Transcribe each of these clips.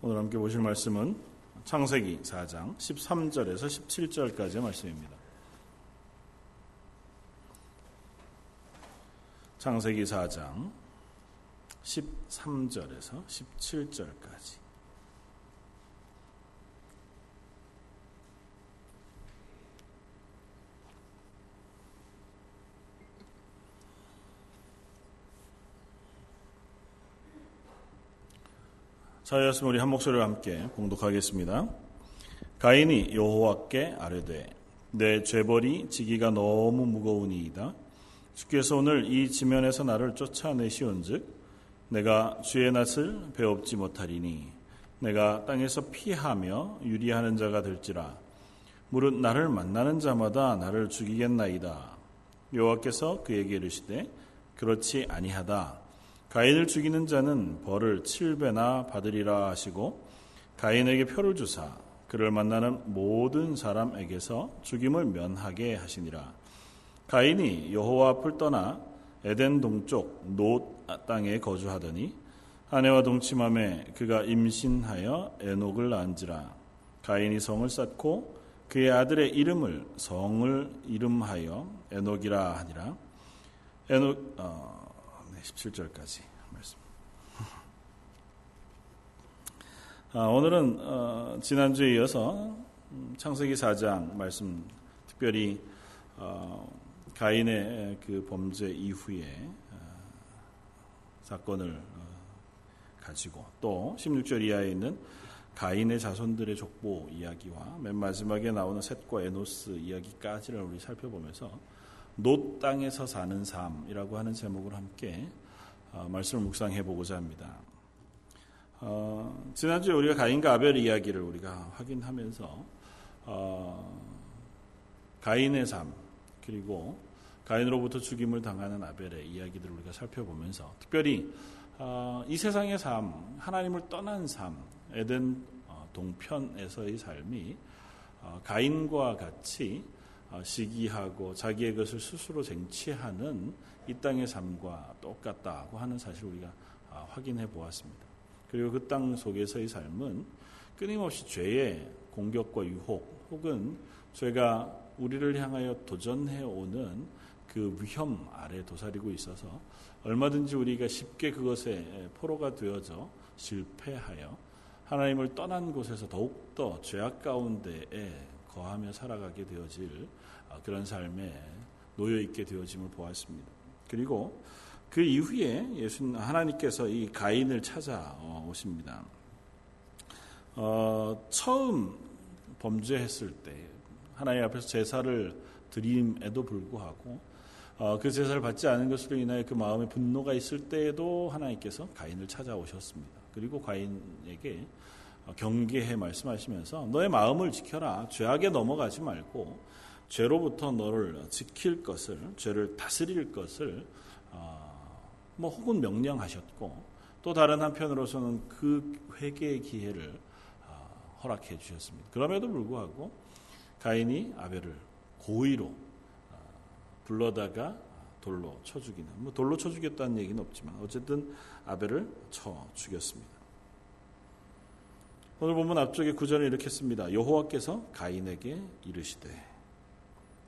오늘 함께 보실 말씀은 창세기 4장 13절에서 17절까지의 말씀입니다. 창세기 4장 13절에서 17절까지 자였으면 우리 한 목소리와 함께 공독하겠습니다. 가인이 여호와께 아뢰되 내 죄벌이 지기가 너무 무거우니이다. 주께서 오늘 이 지면에서 나를 쫓아내시온즉 내가 주의 낯을 배웁지 못하리니 내가 땅에서 피하며 유리하는 자가 될지라 무릇 나를 만나는 자마다 나를 죽이겠나이다. 여호와께서 그에게 이르시되 그렇지 아니하다. 가인을 죽이는 자는 벌을 7배나 받으리라 하시고 가인에게 표를 주사 그를 만나는 모든 사람에게서 죽임을 면하게 하시니라. 가인이 여호와 앞을 떠나 에덴 동쪽 노 땅에 거주하더니 아내와 동침함에 그가 임신하여 에녹을 낳은지라. 가인이 성을 쌓고 그의 아들의 이름을 성을 이름하여 에녹이라 하니라. 에녹 어, 17절까지 말씀. 아, 오늘은 어, 지난주에 이어서 음, 창세기 4장 말씀 특별히 어, 가인의 그 범죄 이후에 어, 사건을 어, 가지고 또 16절 이하에 있는 가인의 자손들의 족보 이야기와 맨 마지막에 나오는 셋과 에노스 이야기까지를 우리 살펴보면서 노 땅에서 사는 삶이라고 하는 제목을 함께 어, 말씀을 묵상해 보고자 합니다. 어, 지난주에 우리가 가인과 아벨 이야기를 우리가 확인하면서 어, 가인의 삶 그리고 가인으로부터 죽임을 당하는 아벨의 이야기들을 우리가 살펴보면서 특별히 어, 이 세상의 삶, 하나님을 떠난 삶, 에덴 어, 동편에서의 삶이 어, 가인과 같이 어, 시기하고 자기의 것을 스스로 쟁취하는 이 땅의 삶과 똑같다고 하는 사실을 우리가 아, 확인해 보았습니다. 그리고 그 땅 속에서의 삶은 끊임없이 죄의 공격과 유혹 혹은 죄가 우리를 향하여 도전해 오는 그 위험 아래 도사리고 있어서 얼마든지 우리가 쉽게 그것에 포로가 되어져 실패하여 하나님을 떠난 곳에서 더욱더 죄악 가운데에 거하며 살아가게 되어질 아, 그런 삶에 놓여 있게 되어짐을 보았습니다. 그리고 그 이후에 예수 하나님께서 이 가인을 찾아오십니다. 어, 처음 범죄했을 때 하나님 앞에서 제사를 드림에도 불구하고 어, 그 제사를 받지 않은 것으로 인하여 그 마음에 분노가 있을 때에도 하나님께서 가인을 찾아오셨습니다. 그리고 가인에게 경계해 말씀하시면서 너의 마음을 지켜라. 죄악에 넘어가지 말고 죄로부터 너를 지킬 것을, 죄를 다스릴 것을 어, 뭐 혹은 명령하셨고 또 다른 한편으로서는 그 회개의 기회를 어, 허락해 주셨습니다. 그럼에도 불구하고 가인이 아벨을 고의로 어, 불러다가 돌로 쳐 죽이는 뭐 돌로 쳐 죽였다는 얘기는 없지만 어쨌든 아벨을 쳐 죽였습니다. 오늘 보면 앞쪽에 구절을 이렇게 씁니다. 여호와께서 가인에게 이르시되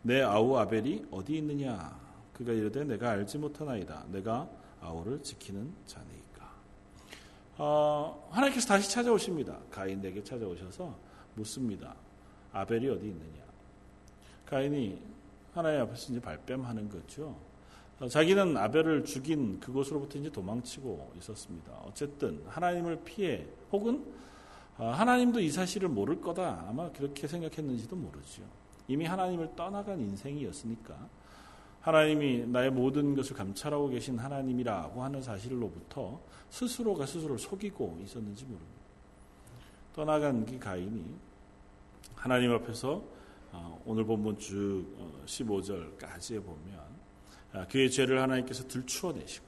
내 아우 아벨이 어디 있느냐? 그가 이르되 내가 알지 못하나이다. 내가 아우를 지키는 자니까. 어, 하나님께서 다시 찾아오십니다. 가인에게 찾아오셔서 묻습니다. 아벨이 어디 있느냐? 가인이 하나님 앞에서 이제 발뺌하는 거죠. 어, 자기는 아벨을 죽인 그곳으로부터 이제 도망치고 있었습니다. 어쨌든 하나님을 피해 혹은 어, 하나님도 이 사실을 모를 거다. 아마 그렇게 생각했는지도 모르죠. 이미 하나님을 떠나간 인생이었으니까 하나님이 나의 모든 것을 감찰하고 계신 하나님이라고 하는 사실로부터 스스로가 스스로를 속이고 있었는지 모릅니다. 떠나간 그 가인이 하나님 앞에서 어, 오늘 본문 쭉 15절까지에 어, 보면 아, 그의 죄를 하나님께서 들추어내시고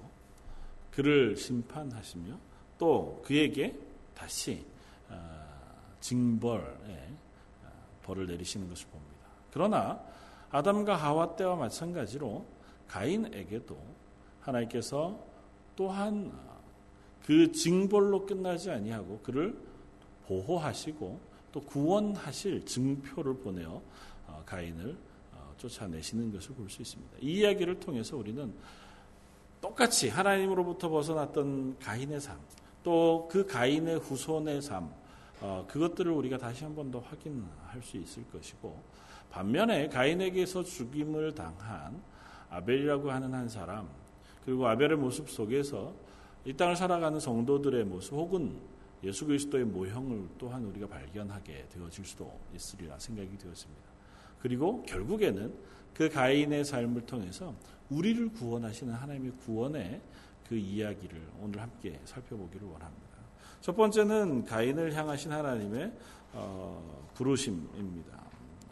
그를 심판하시며 또 그에게 다시 아, 징벌의 아, 벌을 내리시는 것을 봅니다. 그러나 아담과 하와 때와 마찬가지로 가인에게도 하나님께서 또한 그 징벌로 끝나지 아니하고 그를 보호하시고 또 구원하실 증표를 보내어 어, 가인을 어, 쫓아내시는 것을 볼 수 있습니다. 이 이야기를 통해서 우리는 똑같이 하나님으로부터 벗어났던 가인의 삶, 또 그 가인의 후손의 삶, 어, 그것들을 우리가 다시 한 번 더 확인할 수 있을 것이고, 반면에 가인에게서 죽임을 당한 아벨이라고 하는 한 사람, 그리고 아벨의 모습 속에서 이 땅을 살아가는 성도들의 모습 혹은 예수 그리스도의 모형을 또한 우리가 발견하게 되어질 수도 있으리라 생각이 되었습니다. 그리고 결국에는 그 가인의 삶을 통해서 우리를 구원하시는 하나님의 구원의 그 이야기를 오늘 함께 살펴보기를 원합니다. 첫 번째는 가인을 향하신 하나님의 어, 부르심입니다.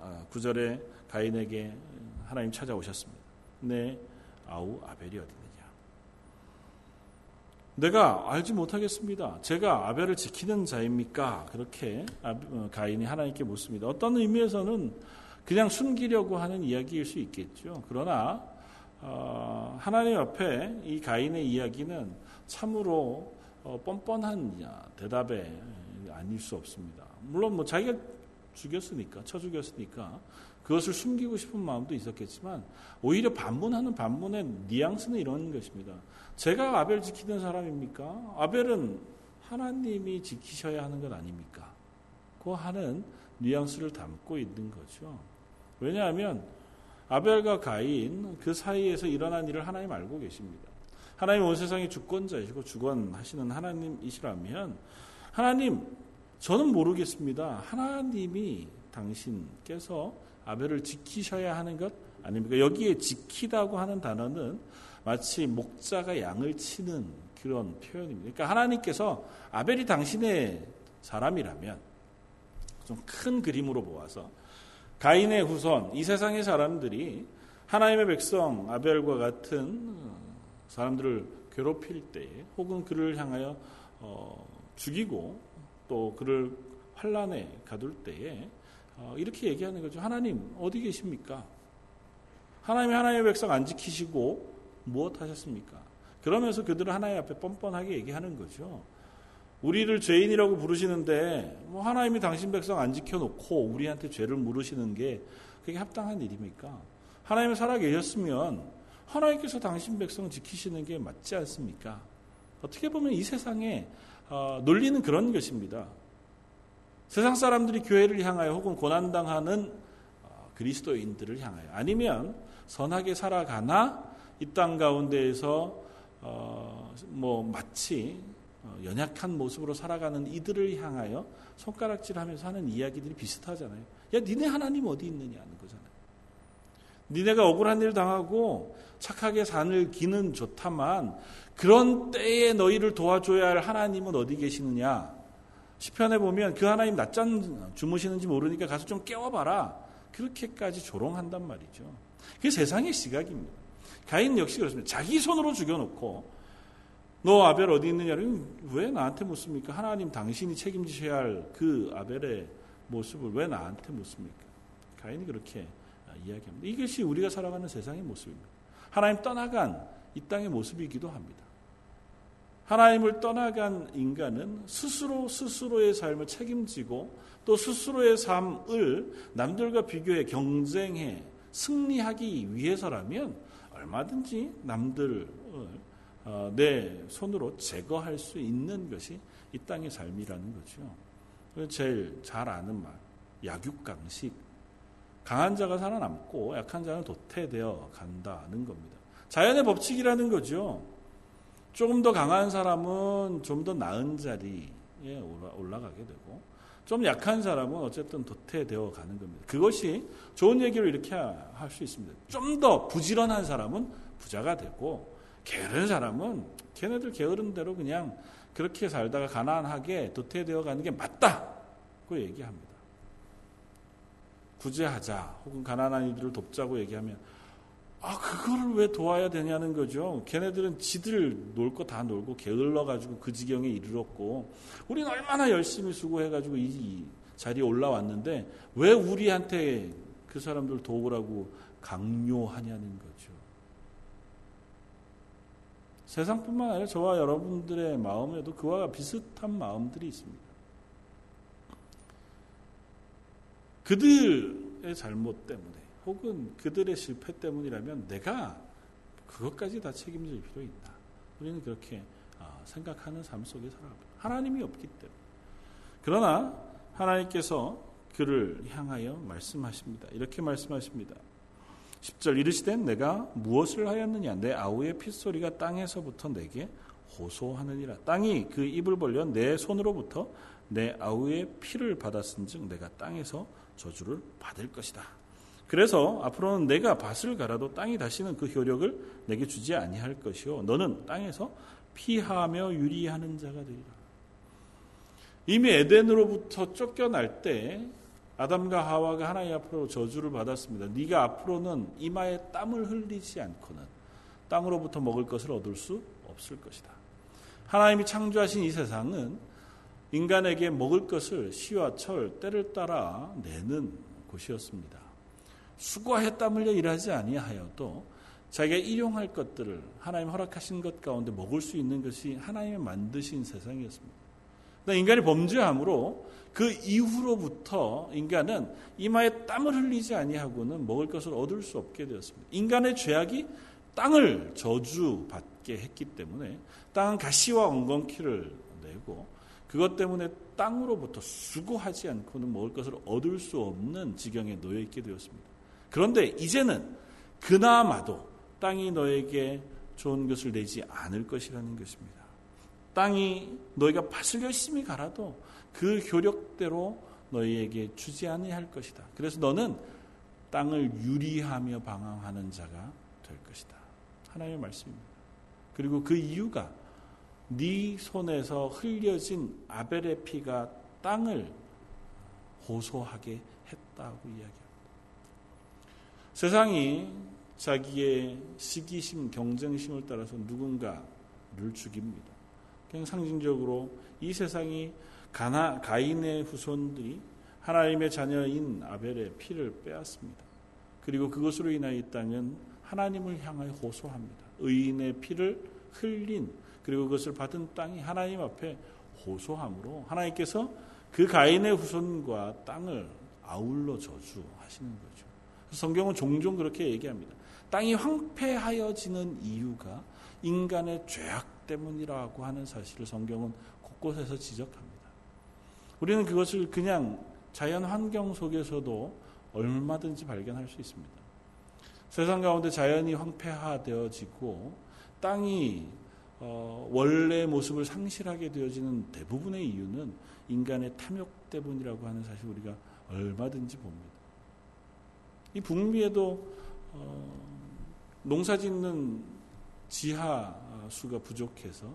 아, 9절에 가인에게 하나님 찾아오셨습니다. 내 아우 아벨이 어디 내가 알지 못하겠습니다. 제가 아벨을 지키는 자입니까? 그렇게 어, 가인이 하나님께 묻습니다. 어떤 의미에서는 그냥 숨기려고 하는 이야기일 수 있겠죠. 그러나 어, 하나님 앞에 이 가인의 이야기는 참으로 어, 뻔뻔한 대답에 아닐 수 없습니다. 물론 뭐 자기가 죽였으니까 쳐 죽였으니까 그것을 숨기고 싶은 마음도 있었겠지만 오히려 반문하는 반문의 뉘앙스는 이런 것입니다. 제가 아벨 지키는 사람입니까? 아벨은 하나님이 지키셔야 하는 것 아닙니까? 그 하는 뉘앙스를 담고 있는 거죠. 왜냐하면 아벨과 가인 그 사이에서 일어난 일을 하나님 알고 계십니다. 하나님 온 세상의 주권자이시고 주권하시는 하나님이시라면 하나님 저는 모르겠습니다. 하나님이 당신께서 아벨을 지키셔야 하는 것 아닙니까? 여기에 지키다고 하는 단어는 마치 목자가 양을 치는 그런 표현입니다. 그러니까 하나님께서 아벨이 당신의 사람이라면 좀 큰 그림으로 보아서 가인의 후손, 이 세상의 사람들이 하나님의 백성 아벨과 같은 사람들을 괴롭힐 때에 혹은 그를 향하여 어, 죽이고 또 그를 환란에 가둘 때에 어, 이렇게 얘기하는 거죠. 하나님 어디 계십니까? 하나님이 하나님의 백성 안 지키시고 무엇 하셨습니까? 그러면서 그들은 하나님 앞에 뻔뻔하게 얘기하는 거죠. 우리를 죄인이라고 부르시는데 뭐 하나님이 당신 백성 안 지켜놓고 우리한테 죄를 물으시는 게 그게 합당한 일입니까? 하나님이 살아 계셨으면 하나님께서 당신 백성 지키시는 게 맞지 않습니까? 어떻게 보면 이 세상에 어, 논리는 그런 것입니다. 세상 사람들이 교회를 향하여 혹은 고난당하는 어, 그리스도인들을 향하여 아니면 선하게 살아가나 이 땅 가운데에서 어, 뭐 마치 어, 연약한 모습으로 살아가는 이들을 향하여 손가락질하면서 하는 이야기들이 비슷하잖아요. 야, 니네 하나님 어디 있느냐는 거잖아요. 니네가 억울한 일 당하고 착하게 산을 기는 좋다만 그런 때에 너희를 도와줘야 할 하나님은 어디 계시느냐? 시편에 보면 그 하나님 낮잠 주무시는지 모르니까 가서 좀 깨워봐라. 그렇게까지 조롱한단 말이죠. 그게 세상의 시각입니다. 가인 역시 그렇습니다. 자기 손으로 죽여놓고 너 아벨 어디 있느냐를 왜 나한테 묻습니까? 하나님 당신이 책임지셔야 할 그 아벨의 모습을 왜 나한테 묻습니까? 가인이 그렇게 이야기합니다. 이것이 우리가 살아가는 세상의 모습입니다. 하나님 떠나간 이 땅의 모습이기도 합니다. 하나님을 떠나간 인간은 스스로 스스로의 삶을 책임지고 또 스스로의 삶을 남들과 비교해 경쟁해 승리하기 위해서라면 얼마든지 남들을 어, 내 손으로 제거할 수 있는 것이 이 땅의 삶이라는 거죠. 제일 잘 아는 말, 약육강식. 강한 자가 살아남고 약한 자는 도태되어 간다는 겁니다. 자연의 법칙이라는 거죠. 조금 더 강한 사람은 좀 더 나은 자리에 올라가게 되고 좀 약한 사람은 어쨌든 도태되어 가는 겁니다. 그것이 좋은 얘기로 이렇게 할 수 있습니다. 좀 더 부지런한 사람은 부자가 되고 게으른 사람은 걔네들 게으른 대로 그냥 그렇게 살다가 가난하게 도태되어 가는 게 맞다고 얘기합니다. 구제하자 혹은 가난한 이들을 돕자고 얘기하면 아, 그거를 왜 도와야 되냐는 거죠. 걔네들은 지들 놀 거 다 놀고 게을러 가지고 그 지경에 이르렀고, 우리는 얼마나 열심히 수고해 가지고 이 자리에 올라왔는데, 왜 우리한테 그 사람들 도우라고 강요하냐는 거죠. 세상뿐만 아니라 저와 여러분들의 마음에도 그와 비슷한 마음들이 있습니다. 그들의 잘못 때문에 혹은 그들의 실패 때문이라면 내가 그것까지 다 책임질 필요 있다. 우리는 그렇게 아, 생각하는 삶 속에 살아갑니다. 하나님이 없기 때문에. 그러나 하나님께서 그를 향하여 말씀하십니다. 이렇게 말씀하십니다. 10절 이르시되 내가 무엇을 하였느냐 내 아우의 핏소리가 땅에서부터 내게 호소하느니라 땅이 그 입을 벌려 내 손으로부터 내 아우의 피를 받았은즉 내가 땅에서 저주를 받을 것이다. 그래서 앞으로는 내가 밭을 갈아도 땅이 다시는 그 효력을 내게 주지 아니할 것이요 너는 땅에서 피하며 유리하는 자가 되리라. 이미 에덴으로부터 쫓겨날 때 아담과 하와가 하나님 앞으로 저주를 받았습니다. 네가 앞으로는 이마에 땀을 흘리지 않고는 땅으로부터 먹을 것을 얻을 수 없을 것이다. 하나님이 창조하신 이 세상은 인간에게 먹을 것을 시와 철, 때를 따라 내는 곳이었습니다. 수고해 땀 흘려 일하지 아니하여도 자기가 일용할 것들을 하나님 허락하신 것 가운데 먹을 수 있는 것이 하나님이 만드신 세상이었습니다. 인간이 범죄함으로 그 이후로부터 인간은 이마에 땀을 흘리지 아니하고는 먹을 것을 얻을 수 없게 되었습니다. 인간의 죄악이 땅을 저주받게 했기 때문에 땅은 가시와 엉겅퀴를 내고 그것 때문에 땅으로부터 수고하지 않고는 먹을 것을 얻을 수 없는 지경에 놓여 있게 되었습니다. 그런데 이제는 그나마도 땅이 너에게 좋은 것을 내지 않을 것이라는 것입니다. 땅이 너희가 밭을 열심히 갈아도 그 효력대로 너희에게 주지 아니할 것이다. 그래서 너는 땅을 유리하며 방황하는 자가 될 것이다. 하나님의 말씀입니다. 그리고 그 이유가 네 손에서 흘려진 아벨의 피가 땅을 호소하게 했다고 이야기합니다. 세상이 자기의 시기심, 경쟁심을 따라서 누군가를 죽입니다. 그냥 상징적으로 이 세상이 가나, 가인의 후손들이 하나님의 자녀인 아벨의 피를 빼앗습니다. 그리고 그것으로 인하여 이 땅은 하나님을 향하여 호소합니다. 의인의 피를 흘린 그리고 그것을 받은 땅이 하나님 앞에 호소함으로 하나님께서 그 가인의 후손과 땅을 아울러 저주하시는 거죠. 성경은 종종 그렇게 얘기합니다. 땅이 황폐하여지는 이유가 인간의 죄악 때문이라고 하는 사실을 성경은 곳곳에서 지적합니다. 우리는 그것을 그냥 자연 환경 속에서도 얼마든지 발견할 수 있습니다. 세상 가운데 자연이 황폐화되어지고 땅이 어, 원래 모습을 상실하게 되어지는 대부분의 이유는 인간의 탐욕 때문이라고 하는 사실 우리가 얼마든지 봅니다. 이 북미에도 어, 농사 짓는 지하수가 부족해서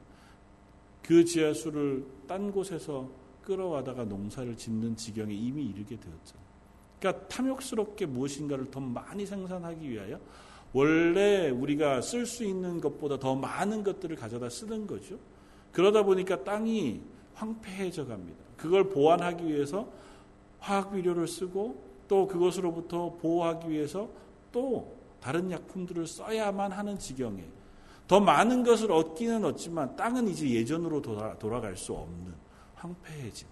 그 지하수를 딴 곳에서 끌어와다가 농사를 짓는 지경에 이미 이르게 되었죠. 그러니까 탐욕스럽게 무엇인가를 더 많이 생산하기 위하여 원래 우리가 쓸 수 있는 것보다 더 많은 것들을 가져다 쓰는 거죠. 그러다 보니까 땅이 황폐해져 갑니다. 그걸 보완하기 위해서 화학 비료를 쓰고 또 그것으로부터 보호하기 위해서 또 다른 약품들을 써야만 하는 지경에 더 많은 것을 얻기는 얻지만 땅은 이제 예전으로 돌아, 돌아갈 수 없는 황폐해진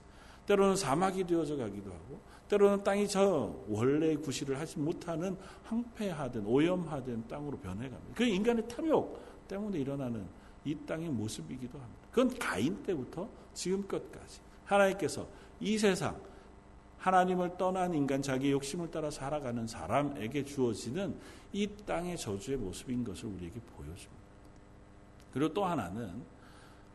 때로는 사막이 되어져 가기도 하고 때로는 땅이 저 원래의 구실을 하지 못하는 황폐하든 오염화된 땅으로 변해갑니다. 그 인간의 탐욕 때문에 일어나는 이 땅의 모습이기도 합니다. 그건 가인 때부터 지금껏까지 하나님께서 이 세상 하나님을 떠난 인간 자기 욕심을 따라 살아가는 사람에게 주어지는 이 땅의 저주의 모습인 것을 우리에게 보여줍니다. 그리고 또 하나는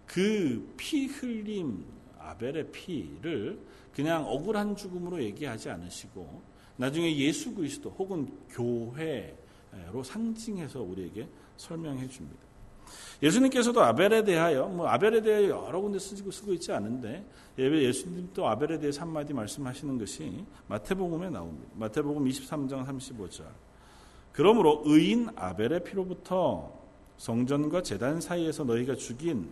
그 피 흘림 아벨의 피를 그냥 억울한 죽음으로 얘기하지 않으시고 나중에 예수 그리스도 혹은 교회로 상징해서 우리에게 설명해 줍니다. 예수님께서도 아벨에 대하여 뭐 아벨에 대하여 여러 군데 쓰고 쓰고 있지 않은데 예수님도 아벨에 대해서 한마디 말씀하시는 것이 마태복음에 나옵니다. 마태복음 23장 35절. 그러므로 의인 아벨의 피로부터 성전과 재단 사이에서 너희가 죽인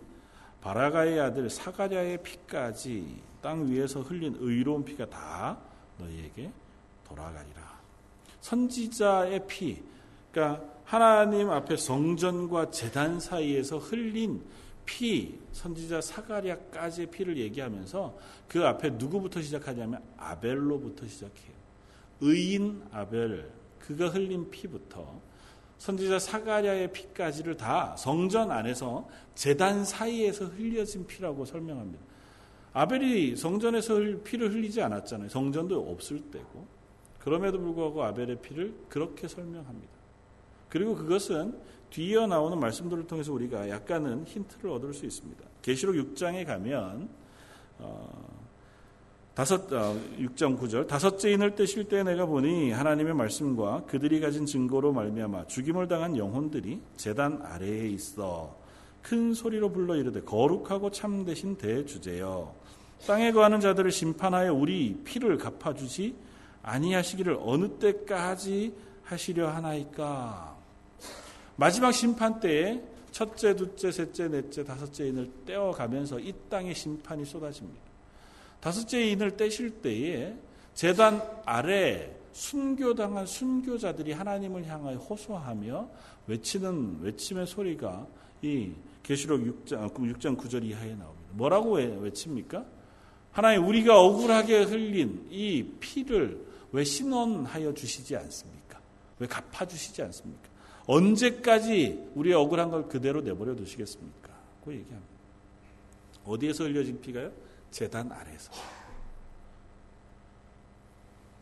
바라가의 아들 사가랴의 피까지 땅 위에서 흘린 의로운 피가 다 너희에게 돌아가리라. 선지자의 피, 그러니까 하나님 앞에 성전과 재단 사이에서 흘린 피, 선지자 사가랴까지의 피를 얘기하면서 그 앞에 누구부터 시작하냐면 아벨로부터 시작해요. 의인 아벨 그가 흘린 피부터 선지자 사가랴의 피까지를 다 성전 안에서 재단 사이에서 흘려진 피라고 설명합니다. 아벨이 성전에서 피를 흘리지 않았잖아요. 성전도 없을 때고. 그럼에도 불구하고 아벨의 피를 그렇게 설명합니다. 그리고 그것은 뒤이어 나오는 말씀들을 통해서 우리가 약간은 힌트를 얻을 수 있습니다. 계시록 6장에 가면 어, 다섯 어, 6장 9절. 다섯째 인을 떼실 때 내가 보니 하나님의 말씀과 그들이 가진 증거로 말미암아 죽임을 당한 영혼들이 재단 아래에 있어 큰 소리로 불러 이르되 거룩하고 참되신 대주제여. 땅에 거하는 자들을 심판하여 우리 피를 갚아주지 아니하시기를 어느 때까지 하시려 하나이까? 마지막 심판 때에 첫째, 둘째, 셋째, 넷째, 다섯째 인을 떼어가면서 이 땅에 심판이 쏟아집니다. 다섯째 인을 떼실 때에 재단 아래 순교당한 순교자들이 하나님을 향하여 호소하며 외치는 외침의 소리가 이 계시록 6장, 6장 9절 이하에 나옵니다. 뭐라고 외칩니까? 하나님 우리가 억울하게 흘린 이 피를 왜 신원하여 주시지 않습니까? 왜 갚아 주시지 않습니까? 언제까지 우리의 억울한 걸 그대로 내버려 두시겠습니까? 그 얘기합니다. 어디에서 흘려진 피가요? 재단 아래에서.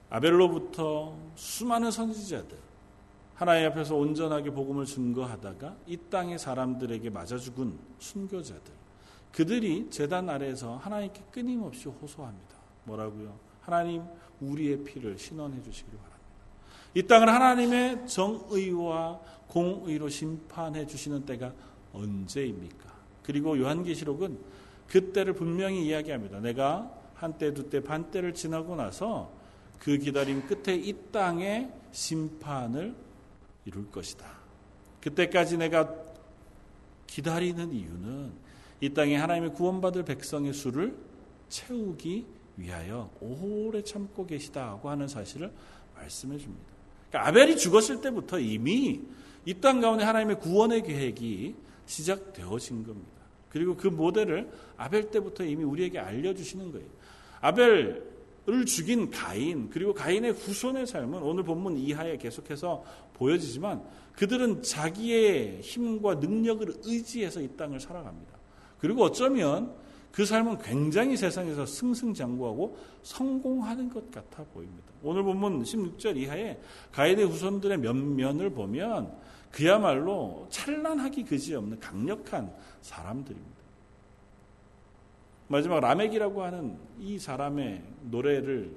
아벨로부터 수많은 선지자들, 하나님 앞에서 온전하게 복음을 증거하다가 이 땅의 사람들에게 맞아 죽은 순교자들, 그들이 재단 아래에서 하나님께 끊임없이 호소합니다. 뭐라고요? 하나님, 우리의 피를 신원해 주시기 바랍니다. 이 땅을 하나님의 정의와 공의로 심판해 주시는 때가 언제입니까? 그리고 요한계시록은 그때를 분명히 이야기합니다. 내가 한때, 두때, 반때를 지나고 나서 그 기다림 끝에 이 땅에 심판을 이룰 것이다. 그때까지 내가 기다리는 이유는 이 땅에 하나님의 구원받을 백성의 수를 채우기 위하여 오래 참고 계시다고 하는 사실을 말씀해 줍니다. 그러니까 아벨이 죽었을 때부터 이미 이 땅 가운데 하나님의 구원의 계획이 시작되어진 겁니다. 그리고 그 모델을 아벨 때부터 이미 우리에게 알려주시는 거예요. 아벨을 죽인 가인, 그리고 가인의 후손의 삶은 오늘 본문 이하에 계속해서 보여지지만 그들은 자기의 힘과 능력을 의지해서 이 땅을 살아갑니다. 그리고 어쩌면 그 삶은 굉장히 세상에서 승승장구하고 성공하는 것 같아 보입니다. 오늘 본문 16절 이하에 가인의 후손들의 면면을 보면 그야말로 찬란하기 그지없는 강력한 사람들입니다. 마지막 라멕이라고 하는 이 사람의 노래를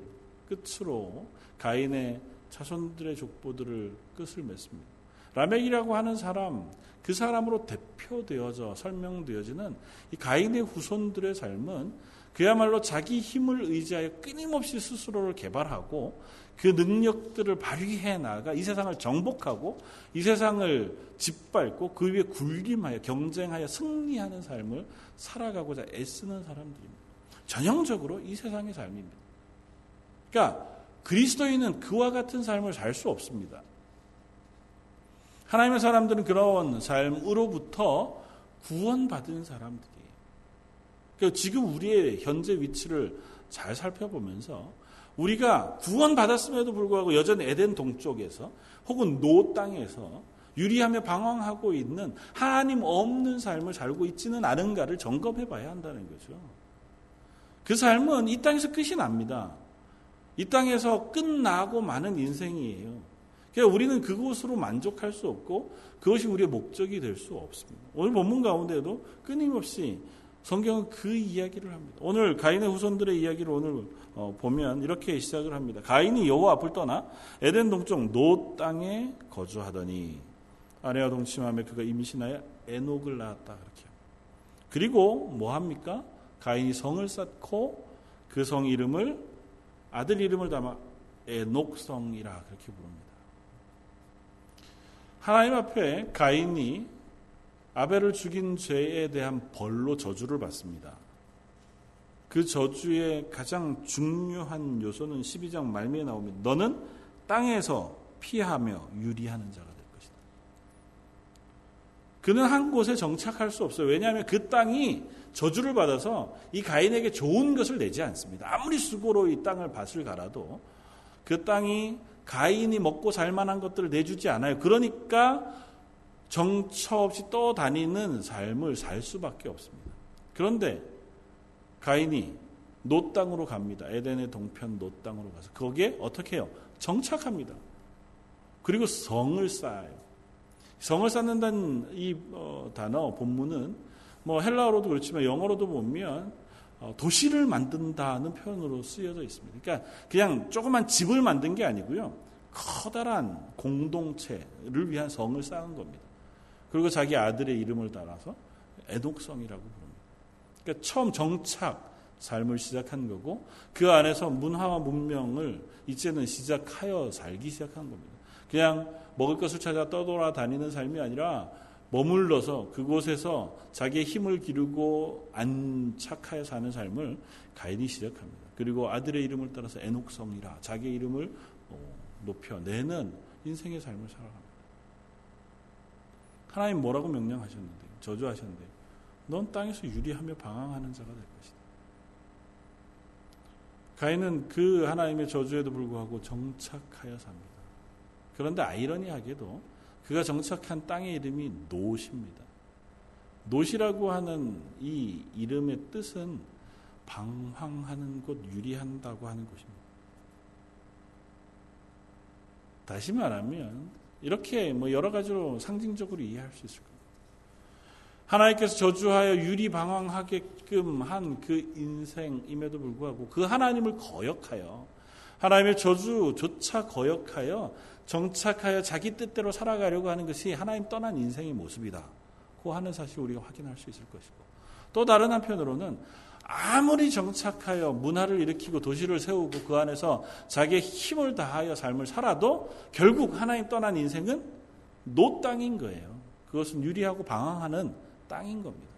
끝으로 가인의 자손들의 족보들을 끝을 맺습니다. 라멕이라고 하는 사람, 그 사람으로 대표되어져 설명되어지는 이 가인의 후손들의 삶은 그야말로 자기 힘을 의지하여 끊임없이 스스로를 개발하고 그 능력들을 발휘해 나가 이 세상을 정복하고 이 세상을 짓밟고 그 위에 굴림하여 경쟁하여 승리하는 삶을 살아가고자 애쓰는 사람들입니다. 전형적으로 이 세상의 삶입니다. 그러니까 그리스도인은 그와 같은 삶을 살 수 없습니다. 하나님의 사람들은 그런 삶으로부터 구원받은 사람들이에요. 그러니까 지금 우리의 현재 위치를 잘 살펴보면서 우리가 구원받았음에도 불구하고 여전히 에덴 동쪽에서 혹은 노 땅에서 유리하며 방황하고 있는 하나님 없는 삶을 살고 있지는 않은가를 점검해 봐야 한다는 거죠. 그 삶은 이 땅에서 끝이 납니다. 이 땅에서 끝나고 마는 인생이에요. 그러니까 우리는 그곳으로 만족할 수 없고 그것이 우리의 목적이 될 수 없습니다. 오늘 본문 가운데도 끊임없이 성경은 그 이야기를 합니다. 오늘 가인의 후손들의 이야기를 오늘 어, 보면 이렇게 시작을 합니다. 가인이 여호와 앞을 떠나 에덴 동쪽 노 땅에 거주하더니 아내와 동침함에 그가 임신하여 에녹을 낳았다 그렇게. 그리고 뭐 합니까? 가인이 성을 쌓고 그 성 이름을 아들 이름을 담아 에녹성이라 그렇게 부릅니다. 하나님 앞에 가인이 아벨을 죽인 죄에 대한 벌로 저주를 받습니다. 그 저주의 가장 중요한 요소는 12장 말미에 나옵니다. 너는 땅에서 피하며 유리하는 자가 될 것이다. 그는 한 곳에 정착할 수 없어요. 왜냐하면 그 땅이 저주를 받아서 이 가인에게 좋은 것을 내지 않습니다. 아무리 수고로 이 땅을 밭을 갈아도 그 땅이 가인이 먹고 살 만한 것들을 내주지 않아요. 그러니까 정처 없이 떠다니는 삶을 살 수밖에 없습니다. 그런데 가인이 놋 땅으로 갑니다. 에덴의 동편 놋 땅으로 가서 거기에 어떻게 해요? 정착합니다. 그리고 성을 쌓아요. 성을 쌓는다는 이 어, 단어 본문은 뭐 헬라어로도 그렇지만 영어로도 보면 어, 도시를 만든다는 표현으로 쓰여져 있습니다. 그러니까 그냥 조그만 집을 만든 게 아니고요. 커다란 공동체를 위한 성을 쌓은 겁니다. 그리고 자기 아들의 이름을 따라서 애독성이라고 부릅니다. 그러니까 처음 정착 삶을 시작한 거고 그 안에서 문화와 문명을 이제는 시작하여 살기 시작한 겁니다. 그냥 먹을 것을 찾아 떠돌아다니는 삶이 아니라 머물러서 그곳에서 자기의 힘을 기르고 안착하여 사는 삶을 가인이 시작합니다. 그리고 아들의 이름을 따라서 에녹성이라 자기의 이름을 어, 높여내는 인생의 삶을 살아갑니다. 하나님 뭐라고 명령하셨는데 저주하셨는데 넌 땅에서 유리하며 방황하는 자가 될 것이다. 가인은 그 하나님의 저주에도 불구하고 정착하여 삽니다. 그런데 아이러니하게도 그가 정착한 땅의 이름이 노시입니다. 노시라고 하는 이 이름의 뜻은 방황하는 곳, 유리한다고 하는 곳입니다. 다시 말하면 이렇게 뭐 여러 가지로 상징적으로 이해할 수 있을 겁니다. 하나님께서 저주하여 유리 방황하게끔 한 그 인생임에도 불구하고 그 하나님을 거역하여 하나님의 저주조차 거역하여 정착하여 자기 뜻대로 살아가려고 하는 것이 하나님 떠난 인생의 모습이다. 고 하는 사실 우리가 확인할 수 있을 것이고 또 다른 한편으로는 아무리 정착하여 문화를 일으키고 도시를 세우고 그 안에서 자기의 힘을 다하여 삶을 살아도 결국 하나님 떠난 인생은 노 땅인 거예요. 그것은 유리하고 방황하는 땅인 겁니다.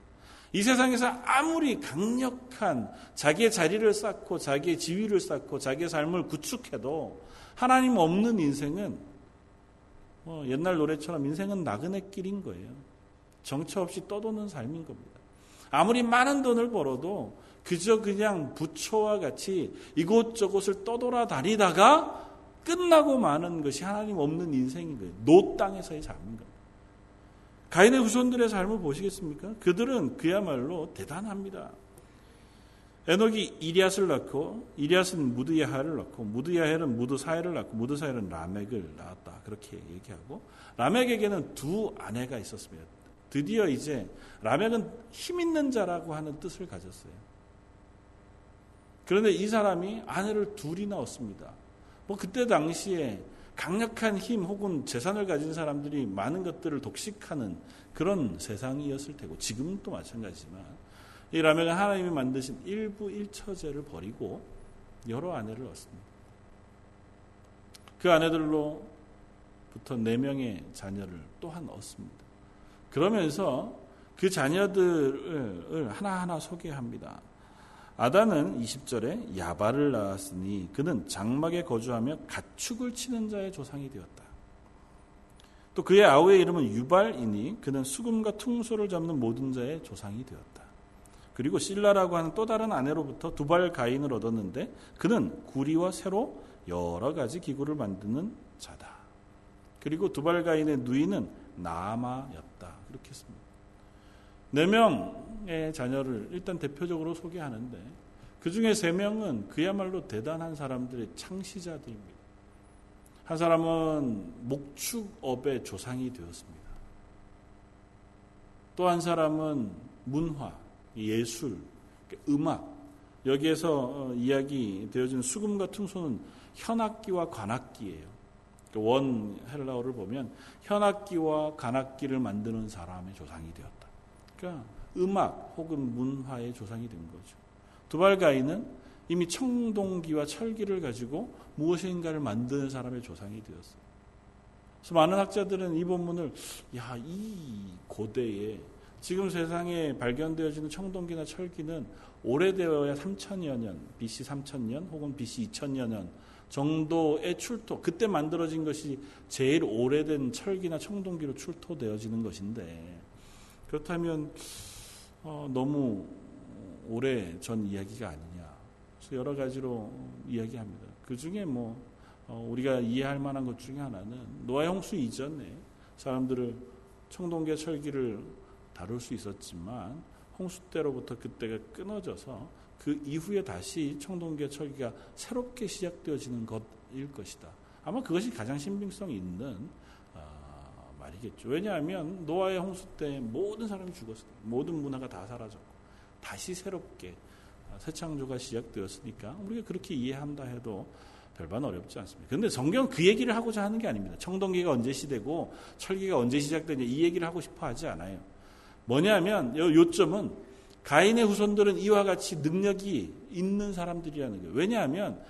이 세상에서 아무리 강력한 자기의 자리를 쌓고 자기의 지위를 쌓고 자기의 삶을 구축해도 하나님 없는 인생은 뭐 옛날 노래처럼 인생은 나그네 길인 거예요. 정처 없이 떠도는 삶인 겁니다. 아무리 많은 돈을 벌어도 그저 그냥 부처와 같이 이곳저곳을 떠돌아다니다가 끝나고 마는 것이 하나님 없는 인생인 거예요. 놋 땅에서의 삶인 겁니다. 가인의 후손들의 삶을 보시겠습니까? 그들은 그야말로 대단합니다. 에녹이 이랏을 낳고 이랏은 므후야엘을 낳고 므후야엘은 므드사엘을 낳고 므드사엘은 라멕을 낳았다. 그렇게 얘기하고 라멕에게는 두 아내가 있었습니다. 드디어 이제 라멕은 힘 있는 자라고 하는 뜻을 가졌어요. 그런데 이 사람이 아내를 둘이나 얻습니다. 뭐 그때 당시에 강력한 힘 혹은 재산을 가진 사람들이 많은 것들을 독식하는 그런 세상이었을 테고 지금도 마찬가지지만 이 라멕은 하나님이 만드신 일부 일처제를 버리고 여러 아내를 얻습니다. 그 아내들로부터 네 명의 자녀를 또한 얻습니다. 그러면서 그 자녀들을 하나하나 소개합니다. 아단은 20절에 야발을 낳았으니 그는 장막에 거주하며 가축을 치는 자의 조상이 되었다. 또 그의 아우의 이름은 유발이니 그는 수금과 퉁소를 잡는 모든 자의 조상이 되었다. 그리고 실라라고 하는 또 다른 아내로부터 두발 가인을 얻었는데 그는 구리와 새로 여러 가지 기구를 만드는 자다. 그리고 두발 가인의 누이는 나마였다. 그렇게 했습니다. 네 명의 자녀를 일단 대표적으로 소개하는데 그 중에 세 명은 그야말로 대단한 사람들의 창시자들입니다. 한 사람은 목축업의 조상이 되었습니다. 또 한 사람은 문화, 예술, 음악, 여기에서 어, 이야기 되어진 수금과 퉁소는 현악기와 관악기예요. 원 헬라어를 보면 현악기와 관악기를 만드는 사람의 조상이 되었다. 그러니까 음악 혹은 문화의 조상이 된 거죠. 두발가인은 이미 청동기와 철기를 가지고 무엇인가를 만드는 사람의 조상이 되었어요. 그래서 많은 학자들은 이 본문을 야, 이 고대에 지금 세상에 발견되어지는 청동기나 철기는 오래되어야 3천여 년, BC 3천년 혹은 BC 2천여 년 정도의 출토, 그때 만들어진 것이 제일 오래된 철기나 청동기로 출토되어지는 것인데 그렇다면 어, 너무 오래 전 이야기가 아니냐. 그래서 여러 가지로 이야기합니다. 그 중에 뭐 어, 우리가 이해할 만한 것 중에 하나는 노아의 홍수 이전에 사람들을 청동계 철기를 다룰 수 있었지만 홍수 때로부터 그때가 끊어져서 그 이후에 다시 청동계 철기가 새롭게 시작되어지는 것일 것이다. 아마 그것이 가장 신빙성 있는 어, 말이겠죠. 왜냐하면 노아의 홍수 때 모든 사람이 죽었어요. 모든 문화가 다 사라졌고 다시 새롭게 새 창조가 시작되었으니까 우리가 그렇게 이해한다 해도 별반 어렵지 않습니다. 그런데 성경은 그 얘기를 하고자 하는 게 아닙니다. 청동기가 언제 시되고 철기가 언제 시작되냐 이 얘기를 하고 싶어 하지 않아요. 뭐냐면 요 요점은 가인의 후손들은 이와 같이 능력이 있는 사람들이라는 거예요. 왜냐하면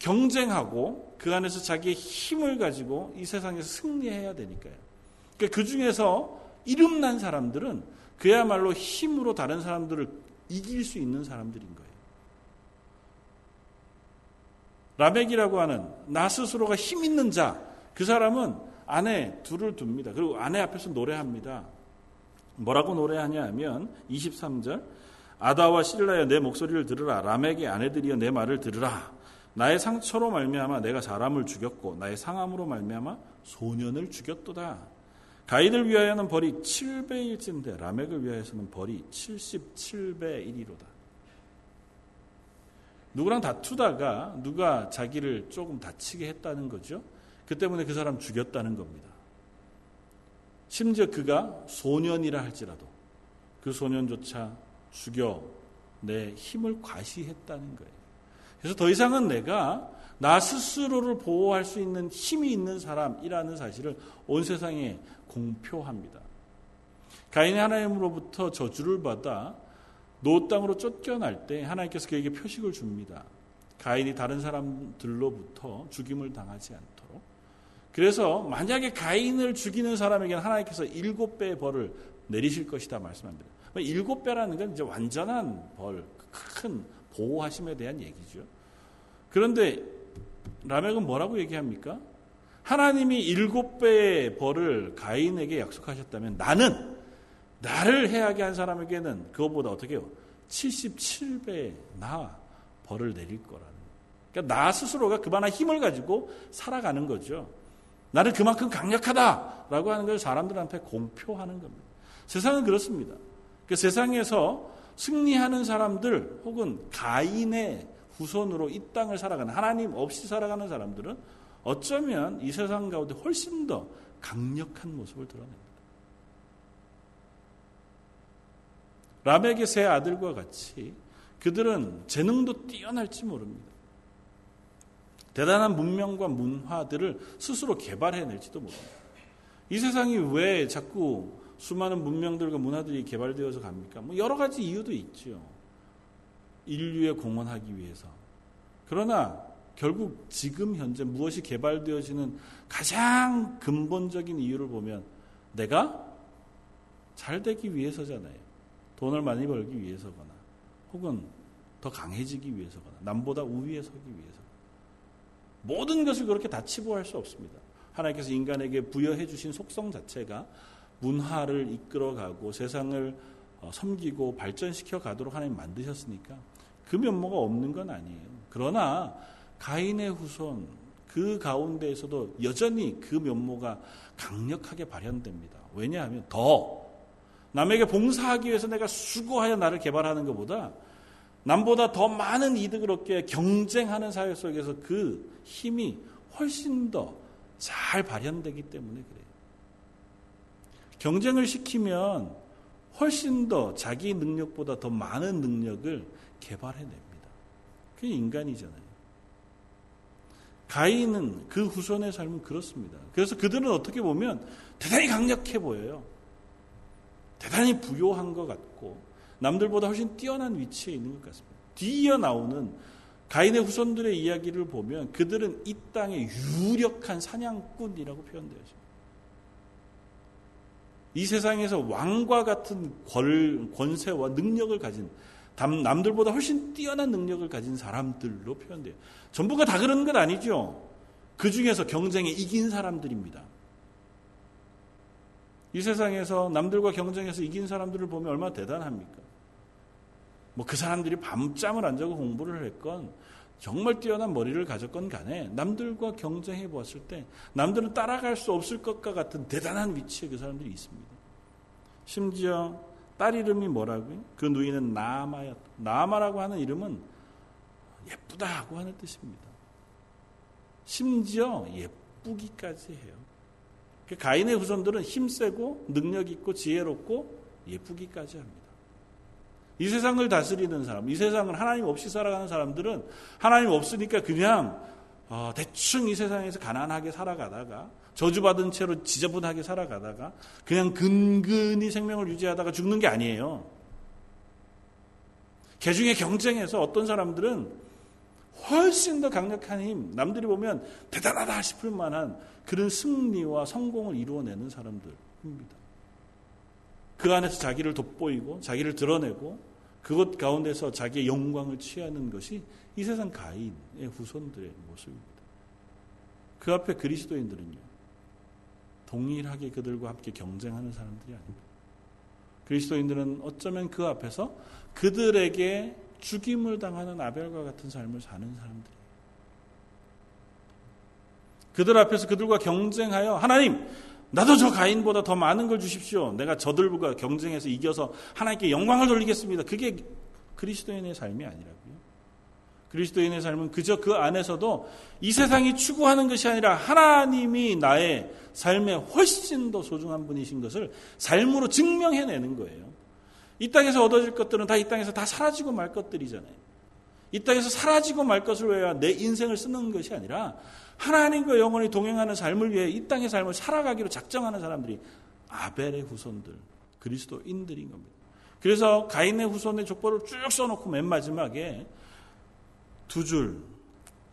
경쟁하고 그 안에서 자기의 힘을 가지고 이 세상에서 승리해야 되니까요. 그러니까 그 중에서 이름난 사람들은 그야말로 힘으로 다른 사람들을 이길 수 있는 사람들인 거예요. 라멕이라고 하는 나 스스로가 힘 있는 자, 그 사람은 아내 둘을 둡니다. 그리고 아내 앞에서 노래합니다. 뭐라고 노래하냐 하면 23절 아다와 실라여 내 목소리를 들으라 라멕의 아내들이여 내 말을 들으라 나의 상처로 말미암아 내가 사람을 죽였고 나의 상함으로 말미암아 소년을 죽였도다 가인을 위하여는 벌이 7배일진데 라멕을 위하여서는 벌이 77배 1이로다 누구랑 다투다가 누가 자기를 조금 다치게 했다는 거죠. 그 때문에 그 사람 죽였다는 겁니다. 심지어 그가 소년이라 할지라도 그 소년조차 죽여 내 힘을 과시했다는 거예요. 그래서 더 이상은 내가 나 스스로를 보호할 수 있는 힘이 있는 사람이라는 사실을 온 세상에 공표합니다. 가인이 하나님으로부터 저주를 받아 노 땅으로 쫓겨날 때 하나님께서 그에게 표식을 줍니다. 가인이 다른 사람들로부터 죽임을 당하지 않도록. 그래서 만약에 가인을 죽이는 사람에게는 하나님께서 일곱 배의 벌을 내리실 것이다 말씀합니다. 일곱 배라는 건 이제 완전한 벌, 큰 보호하심에 대한 얘기죠. 그런데 라멕은 뭐라고 얘기합니까? 하나님이 일곱 배의 벌을 가인에게 약속하셨다면 나는 나를 해하게 한 사람에게는 그것보다 어떻게 해요? 77배 나 벌을 내릴 거라는. 그러니까 나 스스로가 그만한 힘을 가지고 살아가는 거죠. 나는 그만큼 강력하다라고 하는 걸 사람들한테 공표하는 겁니다. 세상은 그렇습니다. 그 세상에서 승리하는 사람들 혹은 가인의 후손으로 이 땅을 살아가는 하나님 없이 살아가는 사람들은 어쩌면 이 세상 가운데 훨씬 더 강력한 모습을 드러냅니다. 라멕의 세 아들과 같이 그들은 재능도 뛰어날지 모릅니다. 대단한 문명과 문화들을 스스로 개발해낼지도 모릅니다. 이 세상이 왜 자꾸 수많은 문명들과 문화들이 개발되어서 갑니까? 뭐 여러 가지 이유도 있죠. 인류에 공헌하기 위해서. 그러나 결국 지금 현재 무엇이 개발되어지는 가장 근본적인 이유를 보면 내가 잘 되기 위해서잖아요. 돈을 많이 벌기 위해서거나 혹은 더 강해지기 위해서거나 남보다 우위에 서기 위해서 모든 것을 그렇게 다 치부할 수 없습니다. 하나님께서 인간에게 부여해 주신 속성 자체가 문화를 이끌어가고 세상을 어, 섬기고 발전시켜 가도록 하나님 만드셨으니까 그 면모가 없는 건 아니에요. 그러나 가인의 후손 그 가운데에서도 여전히 그 면모가 강력하게 발현됩니다. 왜냐하면 더 남에게 봉사하기 위해서 내가 수고하여 나를 개발하는 것보다 남보다 더 많은 이득을 얻게 경쟁하는 사회 속에서 그 힘이 훨씬 더 잘 발현되기 때문에 그래요. 경쟁을 시키면 훨씬 더 자기 능력보다 더 많은 능력을 개발해냅니다. 그게 인간이잖아요. 가인은 그 후손의 삶은 그렇습니다. 그래서 그들은 어떻게 보면 대단히 강력해 보여요. 대단히 부요한 것 같고 남들보다 훨씬 뛰어난 위치에 있는 것 같습니다. 뒤이어 나오는 가인의 후손들의 이야기를 보면 그들은 이 땅의 유력한 사냥꾼이라고 표현되어 있습니다. 이 세상에서 왕과 같은 권, 권세와 능력을 가진 남들보다 훨씬 뛰어난 능력을 가진 사람들로 표현돼요. 전부가 다 그런 건 아니죠. 그 중에서 경쟁에 이긴 사람들입니다. 이 세상에서 남들과 경쟁해서 이긴 사람들을 보면 얼마나 대단합니까? 뭐 그 사람들이 밤잠을 안 자고 공부를 했건 정말 뛰어난 머리를 가졌건 간에 남들과 경쟁해 보았을 때 남들은 따라갈 수 없을 것과 같은 대단한 위치에 그 사람들이 있습니다. 심지어 딸 이름이 뭐라고요? 그 누이는 나마였. 나마라고 하는 이름은 예쁘다고 하는 뜻입니다. 심지어 예쁘기까지 해요. 그 가인의 후손들은 힘세고 능력 있고 지혜롭고 예쁘기까지 합니다. 이 세상을 다스리는 사람, 이 세상을 하나님 없이 살아가는 사람들은 하나님 없으니까 그냥 어, 대충 이 세상에서 가난하게 살아가다가 저주받은 채로 지저분하게 살아가다가 그냥 근근히 생명을 유지하다가 죽는 게 아니에요. 개중에 경쟁해서 어떤 사람들은 훨씬 더 강력한 힘, 남들이 보면 대단하다 싶을 만한 그런 승리와 성공을 이루어내는 사람들입니다. 그 안에서 자기를 돋보이고 자기를 드러내고 그것 가운데서 자기의 영광을 취하는 것이 이 세상 가인의 후손들의 모습입니다. 그 앞에 그리스도인들은요, 동일하게 그들과 함께 경쟁하는 사람들이 아닙니다. 그리스도인들은 어쩌면 그 앞에서 그들에게 죽임을 당하는 아벨과 같은 삶을 사는 사람들이에요. 그들 앞에서 그들과 경쟁하여 하나님 나도 저 가인보다 더 많은 걸 주십시오. 내가 저들과 경쟁해서 이겨서 하나님께 영광을 돌리겠습니다. 그게 그리스도인의 삶이 아니라고요. 그리스도인의 삶은 그저 그 안에서도 이 세상이 추구하는 것이 아니라 하나님이 나의 삶에 훨씬 더 소중한 분이신 것을 삶으로 증명해내는 거예요. 이 땅에서 얻어질 것들은 다 이 땅에서 다 사라지고 말 것들이잖아요. 이 땅에서 사라지고 말 것을 위해 내 인생을 쓰는 것이 아니라 하나님과 영원히 동행하는 삶을 위해 이 땅의 삶을 살아가기로 작정하는 사람들이 아벨의 후손들, 그리스도인들인 겁니다. 그래서 가인의 후손의 족보를 쭉 써놓고 맨 마지막에 두 줄,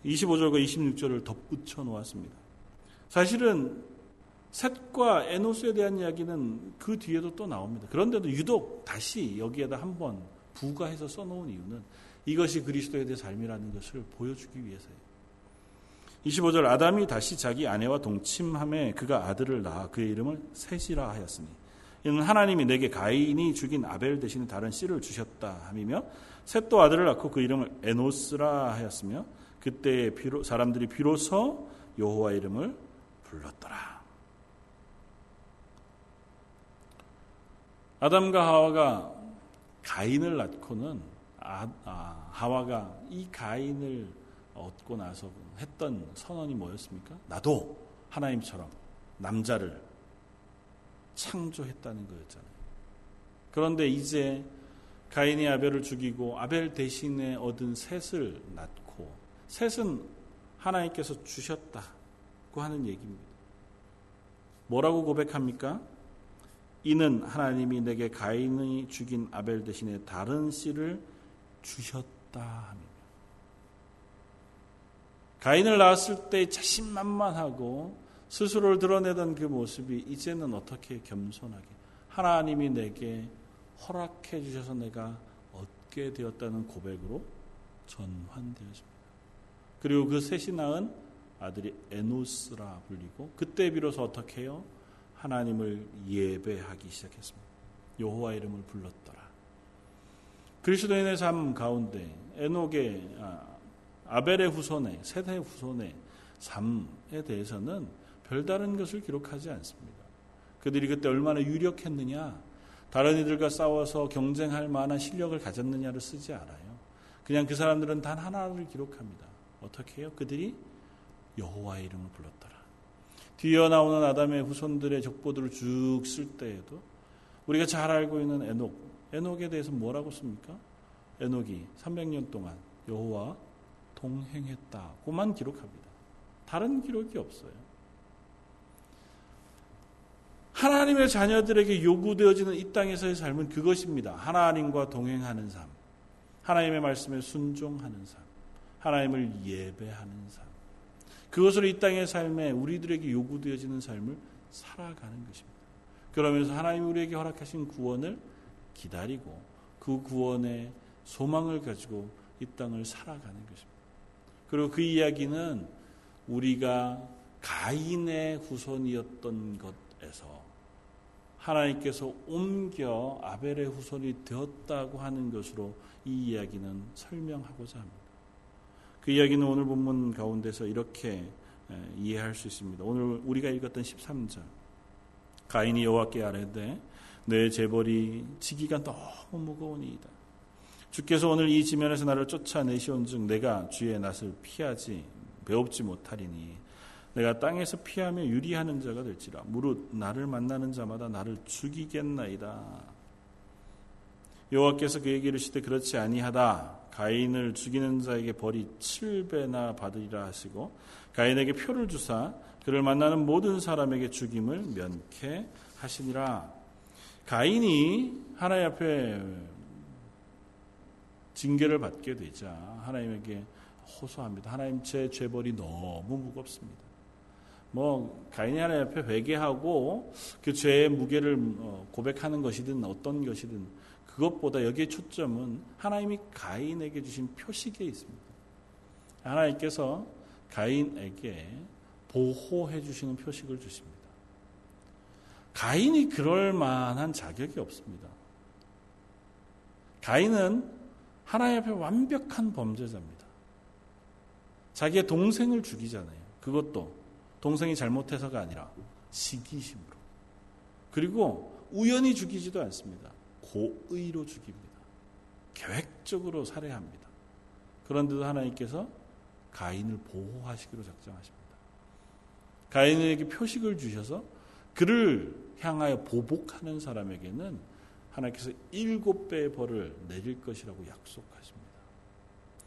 25절과 26절을 덧붙여 놓았습니다. 사실은 셋과 에노스에 대한 이야기는 그 뒤에도 또 나옵니다. 그런데도 유독 다시 여기에다 한 번 부가해서 써놓은 이유는 이것이 그리스도에 대해 삶이라는 것을 보여주기 위해서예요. 25절 아담이 다시 자기 아내와 동침함에 그가 아들을 낳아 그의 이름을 셋이라 하였으니 이는 하나님이 내게 가인이 죽인 아벨 대신에 다른 씨를 주셨다 함이며 셋도 아들을 낳고 그 이름을 에노스라 하였으며 그때 비로, 사람들이 비로소 여호와 이름을 불렀더라. 아담과 하와가 가인을 낳고는 아, 아, 하와가 이 가인을 얻고 나서 했던 선언이 뭐였습니까? 나도 하나님처럼 남자를 창조했다는 거였잖아요. 그런데 이제 가인이 아벨을 죽이고 아벨 대신에 얻은 셋을 낳고 셋은 하나님께서 주셨다고 하는 얘기입니다. 뭐라고 고백합니까? 이는 하나님이 내게 가인이 죽인 아벨 대신에 다른 씨를 주셨다 합니다. 가인을 낳았을 때 자신만만하고 스스로를 드러내던 그 모습이 이제는 어떻게 겸손하게 하나님이 내게 허락해 주셔서 내가 얻게 되었다는 고백으로 전환되었습니다. 그리고 그 셋이 낳은 아들이 에노스라 불리고 그때 비로소 어떻게 해요? 하나님을 예배하기 시작했습니다. 여호와 이름을 불렀더라. 그리스도인의 삶 가운데 에녹의 아, 아벨의 후손의 세대 후손의 삶에 대해서는 별다른 것을 기록하지 않습니다. 그들이 그때 얼마나 유력했느냐, 다른 이들과 싸워서 경쟁할 만한 실력을 가졌느냐를 쓰지 않아요. 그냥 그 사람들은 단 하나를 기록합니다. 어떻게 해요? 그들이 여호와의 이름을 불렀더라. 뒤에 나오는 아담의 후손들의 족보들을 쭉 쓸 때에도 우리가 잘 알고 있는 에녹, 에녹에 대해서 뭐라고 씁니까? 에녹이 300년 동안 여호와 동행했다고만 기록합니다. 다른 기록이 없어요. 하나님의 자녀들에게 요구되어지는 이 땅에서의 삶은 그것입니다. 하나님과 동행하는 삶, 하나님의 말씀에 순종하는 삶, 하나님을 예배하는 삶. 그것으로 이 땅의 삶에 우리들에게 요구되어지는 삶을 살아가는 것입니다. 그러면서 하나님이 우리에게 허락하신 구원을 기다리고 그 구원의 소망을 가지고 이 땅을 살아가는 것입니다. 그리고 그 이야기는 우리가 가인의 후손이었던 것에서 하나님께서 옮겨 아벨의 후손이 되었다고 하는 것으로 이 이야기는 설명하고자 합니다. 그 이야기는 오늘 본문 가운데서 이렇게 이해할 수 있습니다. 오늘 우리가 읽었던 13절. 가인이 여호와께 아뢰되 내 재벌이 지기가 너무 무거우니이다. 주께서 오늘 이 지면에서 나를 쫓아내시온즉 내가 주의 낯을 피하지 배웁지 못하리니 내가 땅에서 피하며 유리하는 자가 될지라 무릇 나를 만나는 자마다 나를 죽이겠나이다. 여호와께서 그에게 이르시되 그렇지 아니하다. 가인을 죽이는 자에게 벌이 7배나 받으리라 하시고 가인에게 표를 주사 그를 만나는 모든 사람에게 죽임을 면케 하시니라. 가인이 하나님 앞에 징계를 받게 되자 하나님에게 호소합니다. 하나님 제 죄벌이 너무 무겁습니다. 뭐 가인이 하나님 앞에 회개하고 그 죄의 무게를 어, 고백하는 것이든 어떤 것이든 그것보다 여기에 초점은 하나님이 가인에게 주신 표식에 있습니다. 하나님께서 가인에게 보호해 주시는 표식을 주십니다. 가인이 그럴 만한 자격이 없습니다. 가인은 하나님 앞에 완벽한 범죄자입니다. 자기의 동생을 죽이잖아요. 그것도 동생이 잘못해서가 아니라 시기심으로. 그리고 우연히 죽이지도 않습니다. 고의로 죽입니다. 계획적으로 살해합니다. 그런데도 하나님께서 가인을 보호하시기로 작정하십니다. 가인에게 표식을 주셔서 그를 향하여 보복하는 사람에게는 하나님께서 일곱 배의 벌을 내릴 것이라고 약속하십니다.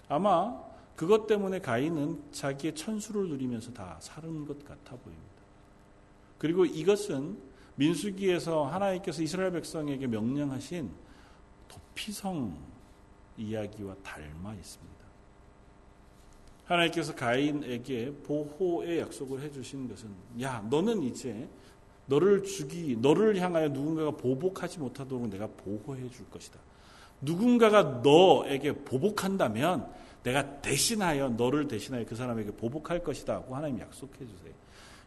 아마 그것 때문에 가인은 자기의 천수를 누리면서 다 사는 것 같아 보입니다. 그리고 이것은 민수기에서 하나님께서 이스라엘 백성에게 명령하신 도피성 이야기와 닮아 있습니다. 하나님께서 가인에게 보호의 약속을 해주신 것은 야 너는 이제 너를 죽이 너를 향하여 누군가가 보복하지 못하도록 내가 보호해 줄 것이다. 누군가가 너에게 보복한다면 내가 대신하여 너를 대신하여 그 사람에게 보복할 것이다고 하나님 약속해 주세요.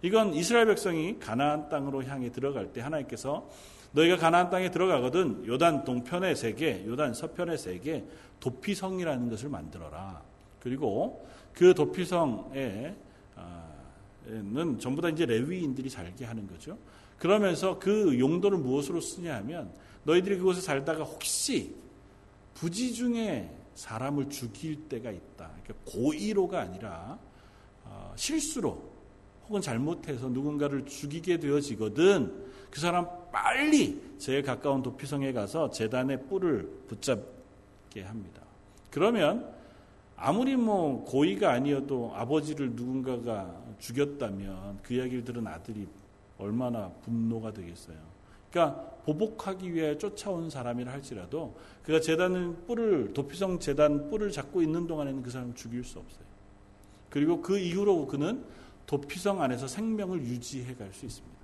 이건 이스라엘 백성이 가나안 땅으로 향해 들어갈 때 하나님께서 너희가 가나안 땅에 들어가거든 요단 동편의 세계, 요단 서편의 세계 도피성이라는 것을 만들어라. 그리고 그 도피성에 는 전부 다 이제 레위인들이 살게 하는 거죠. 그러면서 그 용도를 무엇으로 쓰냐 하면 너희들이 그곳에 살다가 혹시 부지 중에 사람을 죽일 때가 있다. 그러니까 고의로가 아니라 어, 실수로 혹은 잘못해서 누군가를 죽이게 되어지거든 그 사람 빨리 제일 가까운 도피성에 가서 재단의 뿔을 붙잡게 합니다. 그러면 아무리 뭐 고의가 아니어도 아버지를 누군가가 죽였다면 그 이야기를 들은 아들이 얼마나 분노가 되겠어요. 그러니까 보복하기 위해 쫓아온 사람이라 할지라도 그가 재단을 뿔을 도피성 재단 뿔을 잡고 있는 동안에는 그 사람을 죽일 수 없어요. 그리고 그 이후로 그는 도피성 안에서 생명을 유지해 갈 수 있습니다.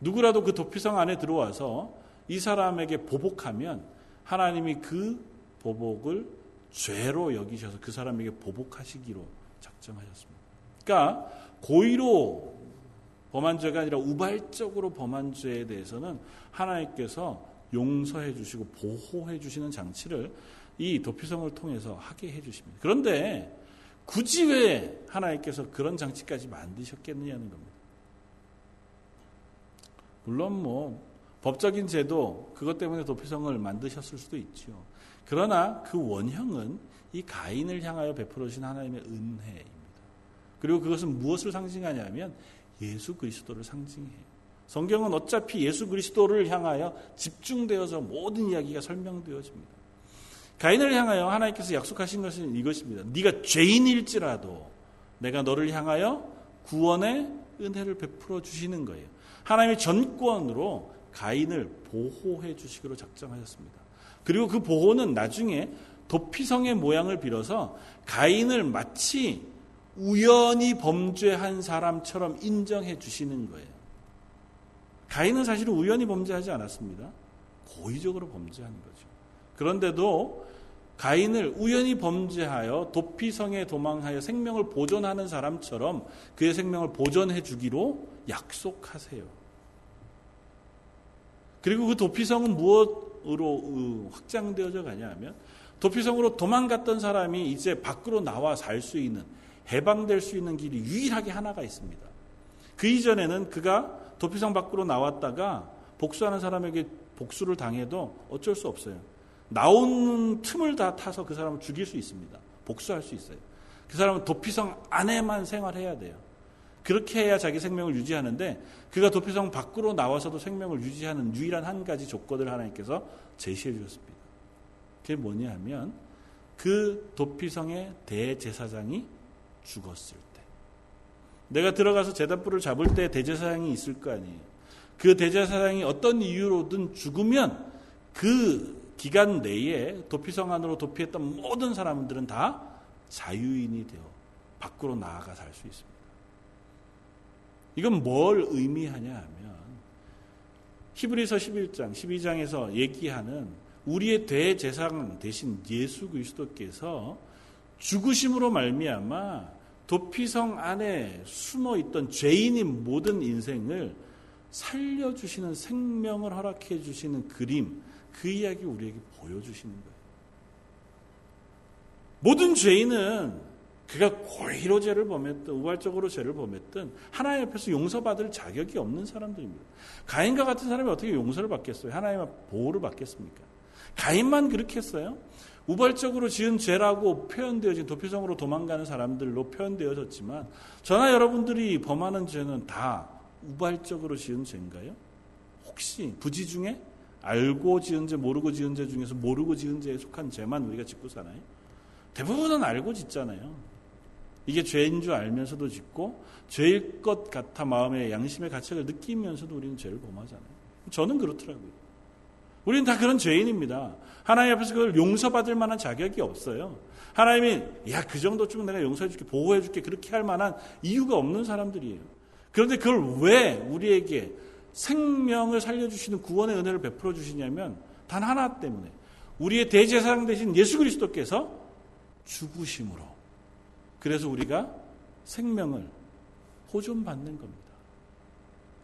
누구라도 그 도피성 안에 들어와서 이 사람에게 보복하면 하나님이 그 보복을 죄로 여기셔서 그 사람에게 보복하시기로 작정하셨습니다. 그러니까 고의로 범한 죄가 아니라 우발적으로 범한 죄에 대해서는 하나님께서 용서해 주시고 보호해 주시는 장치를 이 도피성을 통해서 하게 해 주십니다. 그런데 굳이 왜 하나님께서 그런 장치까지 만드셨겠느냐는 겁니다. 물론 뭐 법적인 제도 그것 때문에 도피성을 만드셨을 수도 있죠. 그러나 그 원형은 이 가인을 향하여 베풀어 주신 하나님의 은혜입니다. 그리고 그것은 무엇을 상징하냐면 예수 그리스도를 상징해요. 성경은 어차피 예수 그리스도를 향하여 집중되어서 모든 이야기가 설명되어집니다. 가인을 향하여 하나님께서 약속하신 것은 이것입니다. 네가 죄인일지라도 내가 너를 향하여 구원의 은혜를 베풀어 주시는 거예요. 하나님의 전권으로 가인을 보호해 주시기로 작정하셨습니다. 그리고 그 보호는 나중에 도피성의 모양을 빌어서 가인을 마치 우연히 범죄한 사람처럼 인정해 주시는 거예요. 가인은 사실은 우연히 범죄하지 않았습니다. 고의적으로 범죄한 거죠. 그런데도 가인을 우연히 범죄하여 도피성에 도망하여 생명을 보존하는 사람처럼 그의 생명을 보존해 주기로 약속하세요. 그리고 그 도피성은 무엇으로 어, 확장되어져 가냐 하면 도피성으로 도망갔던 사람이 이제 밖으로 나와 살 수 있는 해방될 수 있는 길이 유일하게 하나가 있습니다. 그 이전에는 그가 도피성 밖으로 나왔다가 복수하는 사람에게 복수를 당해도 어쩔 수 없어요. 나오는 틈을 다 타서 그 사람을 죽일 수 있습니다. 복수할 수 있어요. 그 사람은 도피성 안에만 생활해야 돼요. 그렇게 해야 자기 생명을 유지하는데 그가 도피성 밖으로 나와서도 생명을 유지하는 유일한 한 가지 조건을 하나님께서 제시해 주셨습니다. 그게 뭐냐 하면 그 도피성의 대제사장이 죽었을 때 내가 들어가서 제단불을 잡을 때 대제사장이 있을 거 아니에요. 그 대제사장이 어떤 이유로든 죽으면 그 기간 내에 도피성 안으로 도피했던 모든 사람들은 다 자유인이 되어 밖으로 나아가 살 수 있습니다. 이건 뭘 의미하냐 하면 히브리서 11장, 12장에서 얘기하는 우리의 대제사장 대신 예수 그리스도께서 죽으심으로 말미암아 도피성 안에 숨어 있던 죄인인 모든 인생을 살려주시는 생명을 허락해 주시는 그림, 그 이야기 우리에게 보여주시는 거예요. 모든 죄인은 그가 고의로 죄를 범했든 우발적으로 죄를 범했든 하나님 앞에서 용서받을 자격이 없는 사람들입니다. 가인과 같은 사람이 어떻게 용서를 받겠어요? 하나님의 보호를 받겠습니까? 가인만 그렇게 했어요. 우발적으로 지은 죄라고 표현되어진 도피성으로 도망가는 사람들로 표현되어졌지만 저나 여러분들이 범하는 죄는 다 우발적으로 지은 죄인가요? 혹시 부지 중에 알고 지은 죄, 모르고 지은 죄 중에서 모르고 지은 죄에 속한 죄만 우리가 짓고 사나요? 대부분은 알고 짓잖아요. 이게 죄인 줄 알면서도 짓고 죄일 것 같아 마음의 양심의 가책을 느끼면서도 우리는 죄를 범하잖아요. 저는 그렇더라고요. 우리는 다 그런 죄인입니다. 하나님 앞에서 그걸 용서받을 만한 자격이 없어요. 하나님이 야 그 정도쯤은 내가 용서해줄게 보호해줄게 그렇게 할 만한 이유가 없는 사람들이에요. 그런데 그걸 왜 우리에게 생명을 살려주시는 구원의 은혜를 베풀어 주시냐면 단 하나 때문에 우리의 대제사장 되신 예수 그리스도께서 죽으심으로 그래서 우리가 생명을 호존받는 겁니다.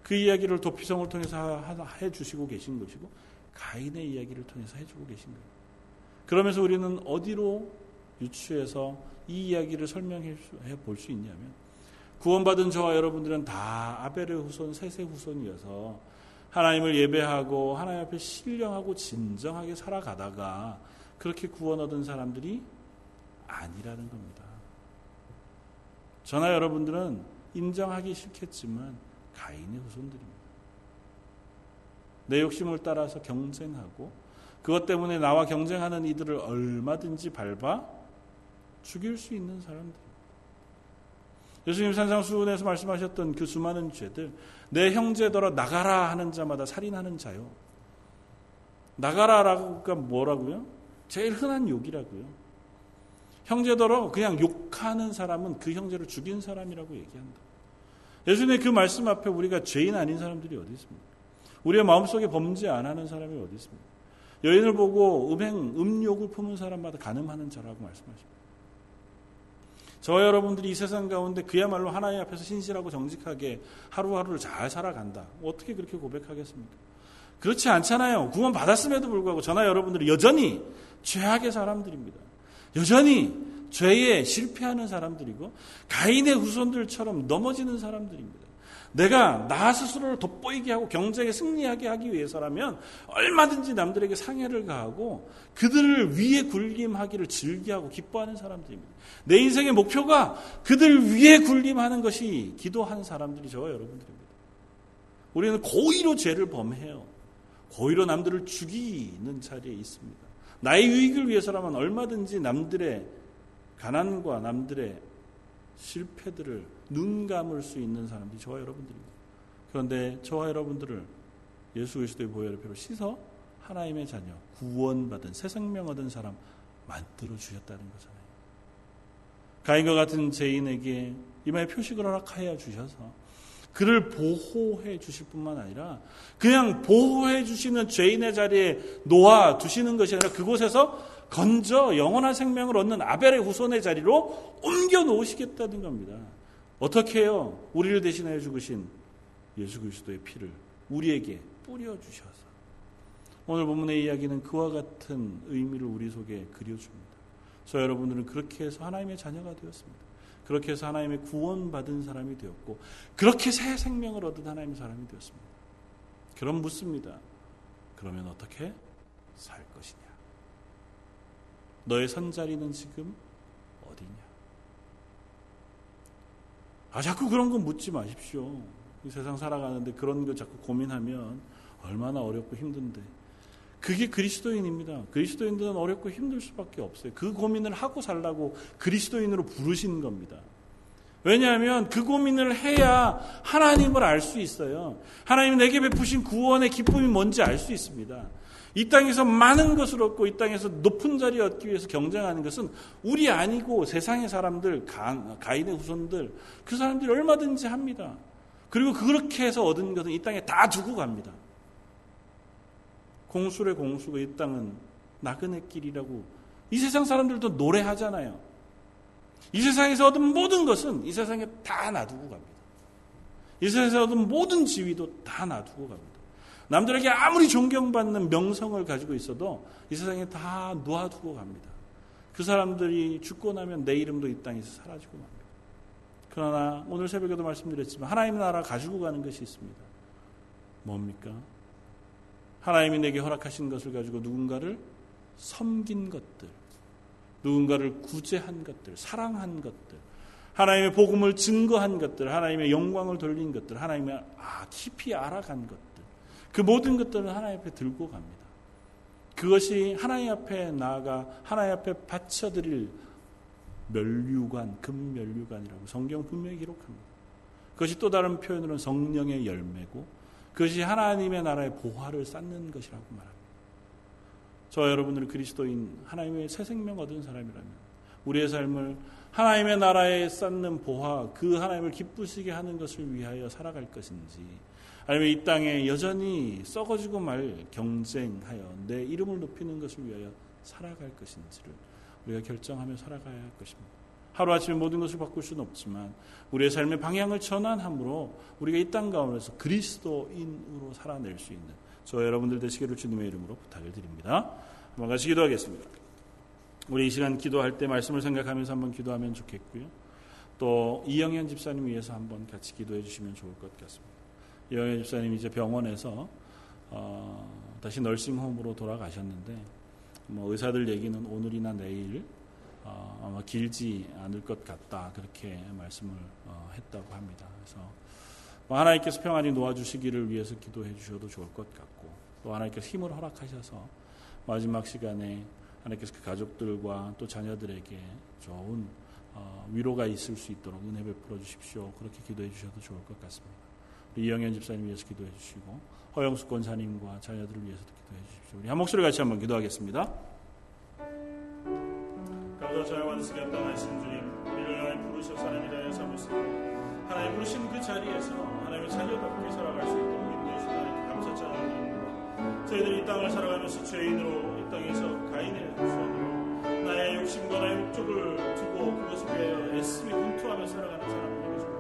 그 이야기를 도피성을 통해서 해 주시고 계신 것이고 가인의 이야기를 통해서 해주고 계신 거예요. 그러면서 우리는 어디로 유추해서 이 이야기를 설명해 볼 수 있냐면 구원받은 저와 여러분들은 다 아벨의 후손, 셋의 후손이어서 하나님을 예배하고 하나님 앞에 신령하고 진정하게 살아가다가 그렇게 구원 얻은 사람들이 아니라는 겁니다. 저나 여러분들은 인정하기 싫겠지만 가인의 후손들입니다. 내 욕심을 따라서 경쟁하고 그것 때문에 나와 경쟁하는 이들을 얼마든지 밟아 죽일 수 있는 사람들. 예수님 산상수훈에서 말씀하셨던 그 수많은 죄들, 내 형제더러 나가라 하는 자마다 살인하는 자요. 나가라라고가 뭐라고요? 제일 흔한 욕이라고요. 형제더러 그냥 욕하는 사람은 그 형제를 죽인 사람이라고 얘기한다. 예수님의 그 말씀 앞에 우리가 죄인 아닌 사람들이 어디 있습니까? 우리의 마음속에 범죄 안 하는 사람이 어디 있습니까? 여인을 보고 음행, 음욕을 품은 사람마다 가늠하는 자라고 말씀하십니다. 저와 여러분들이 이 세상 가운데 그야말로 하나님 앞에서 신실하고 정직하게 하루하루를 잘 살아간다. 어떻게 그렇게 고백하겠습니까? 그렇지 않잖아요. 구원 받았음에도 불구하고 저나 여러분들이 여전히 죄악의 사람들입니다. 여전히 죄에 실패하는 사람들이고 가인의 후손들처럼 넘어지는 사람들입니다. 내가 나 스스로를 돋보이게 하고 경쟁에 승리하게 하기 위해서라면 얼마든지 남들에게 상해를 가하고 그들을 위에 굴림하기를 즐겨하고 기뻐하는 사람들입니다. 내 인생의 목표가 그들 위에 굴림하는 것이 기도하는 사람들이 저와 여러분들입니다. 우리는 고의로 죄를 범해요. 고의로 남들을 죽이는 자리에 있습니다. 나의 유익을 위해서라면 얼마든지 남들의 가난과 남들의 실패들을 눈 감을 수 있는 사람들이 저와 여러분들입니다. 그런데 저와 여러분들을 예수 그리스도의 보혈의 피로 씻어 하나님의 자녀, 구원받은 새 생명 얻은 사람 만들어 주셨다는 거잖아요. 가인과 같은 죄인에게 이마에 표식을 허락하여 주셔서 그를 보호해 주실 뿐만 아니라 그냥 보호해 주시는 죄인의 자리에 놓아 두시는 것이 아니라 그곳에서 건져 영원한 생명을 얻는 아벨의 후손의 자리로 옮겨 놓으시겠다는 겁니다. 어떻게 해요? 우리를 대신하여 죽으신 예수 그리스도의 피를 우리에게 뿌려 주셔서 오늘 본문의 이야기는 그와 같은 의미를 우리 속에 그려줍니다. 저 여러분들은 그렇게 해서 하나님의 자녀가 되었습니다. 그렇게 해서 하나님의 구원받은 사람이 되었고 그렇게 새 생명을 얻은 하나님의 사람이 되었습니다. 그럼 묻습니다. 그러면 어떻게 살 것이냐? 너의 선자리는 지금 어디냐? 아, 자꾸 그런 거 묻지 마십시오. 이 세상 살아가는데 그런 거 자꾸 고민하면 얼마나 어렵고 힘든데. 그게 그리스도인입니다. 그리스도인들은 어렵고 힘들 수밖에 없어요. 그 고민을 하고 살라고 그리스도인으로 부르신 겁니다. 왜냐하면 그 고민을 해야 하나님을 알 수 있어요. 하나님 내게 베푸신 구원의 기쁨이 뭔지 알 수 있습니다. 이 땅에서 많은 것을 얻고 이 땅에서 높은 자리 얻기 위해서 경쟁하는 것은 우리 아니고 세상의 사람들, 가인의 후손들, 그 사람들이 얼마든지 합니다. 그리고 그렇게 해서 얻은 것은 이 땅에 다 두고 갑니다. 공수의 공수가 이 땅은 나그네 길이라고 이 세상 사람들도 노래하잖아요. 이 세상에서 얻은 모든 것은 이 세상에 다 놔두고 갑니다. 이 세상에서 얻은 모든 지위도 다 놔두고 갑니다. 남들에게 아무리 존경받는 명성을 가지고 있어도 이 세상에 다 놓아두고 갑니다. 그 사람들이 죽고 나면 내 이름도 이 땅에서 사라지고 맙니다. 그러나 오늘 새벽에도 말씀드렸지만 하나님의 나라 가지고 가는 것이 있습니다. 뭡니까? 하나님이 내게 허락하신 것을 가지고 누군가를 섬긴 것들, 누군가를 구제한 것들, 사랑한 것들, 하나님의 복음을 증거한 것들, 하나님의 영광을 돌린 것들, 하나님의 아, 깊이 알아간 것들, 그 모든 것들을 하나님 앞에 들고 갑니다. 그것이 하나님 앞에 나아가 하나님 앞에 바쳐드릴 멸류관, 금멸류관이라고 성경 분명히 기록합니다. 그것이 또 다른 표현으로는 성령의 열매고 그것이 하나님의 나라의 보화를 쌓는 것이라고 말합니다. 저 여러분들은 그리스도인 하나님의 새 생명 얻은 사람이라면 우리의 삶을 하나님의 나라에 쌓는 보화, 그 하나님을 기쁘시게 하는 것을 위하여 살아갈 것인지 아니면 이 땅에 여전히 썩어지고 말 경쟁하여 내 이름을 높이는 것을 위하여 살아갈 것인지를 우리가 결정하며 살아가야 할 것입니다. 하루아침에 모든 것을 바꿀 수는 없지만 우리의 삶의 방향을 전환함으로 우리가 이 땅 가운데서 그리스도인으로 살아낼 수 있는 저 여러분들 되시기를 주님의 이름으로 부탁을 드립니다. 한번 같이 기도하겠습니다. 우리 이 시간 기도할 때 말씀을 생각하면서 한번 기도하면 좋겠고요. 또 이영현 집사님 위해서 한번 같이 기도해 주시면 좋을 것 같습니다. 이영현 집사님 이제 병원에서 어, 다시 널싱홈으로 돌아가셨는데 뭐 의사들 얘기는 오늘이나 내일 어, 아마 길지 않을 것 같다 그렇게 말씀을 어, 했다고 합니다. 그래서 뭐 하나님께서 평안히 놓아주시기를 위해서 기도해 주셔도 좋을 것 같고 또 하나님께서 힘을 허락하셔서 마지막 시간에 하나님께서 그 가족들과 또 자녀들에게 좋은 어, 위로가 있을 수 있도록 은혜 베풀어 주십시오. 그렇게 기도해 주셔도 좋을 것 같습니다. 이영현 집사님 위해서 기도해 주시고 허영수 권사님과 자녀들을 위해서도 기도해 주십시오. 우리 한 목소리 같이 한번 기도하겠습니다. 감사 전화받은 쓰게 합당하신 주님 우리를 하나님 부르셔서 하나님 이하여 삼으시고 하나님 부르신 그 자리에서 하나님의 자녀답게 살아갈 수 있도록 인도해 주신 하나님 감사 전화드립니다. 저희들이 이 땅을 살아가면서 죄인으로 이 땅에서 가인의 후손으로 나의 욕심과 나의 목적을 두고 위해 애쓰며 분투하며 살아가는 사람들이 계십니다.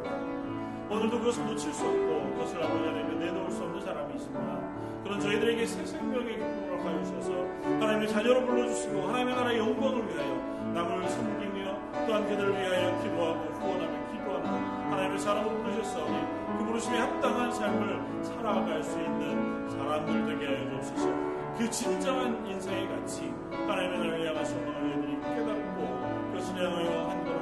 오늘도 그것을 놓칠 수 없고 그것을 아버지 하나님에 내놓을 수 없는 사람이 있습니다. 그런 저희들에게 새 생명의 기쁨을 하여 주셔서 하나님의 자녀로 불러주시고 하나님의 나라의 영광을 위하여 남을 섬기며 또한 그들을 위하여 기도하고 후원하며 기도하는 하나님의 사람을 부르셨사오니 그 부르심에 합당한 삶을 살아갈 수 있는 사람들 되게 하여 주옵소서 그 진정한 인생의 가치 하나님의 나라를 향한 소망을 저희들이 깨닫고 그것을 향하여 한 걸음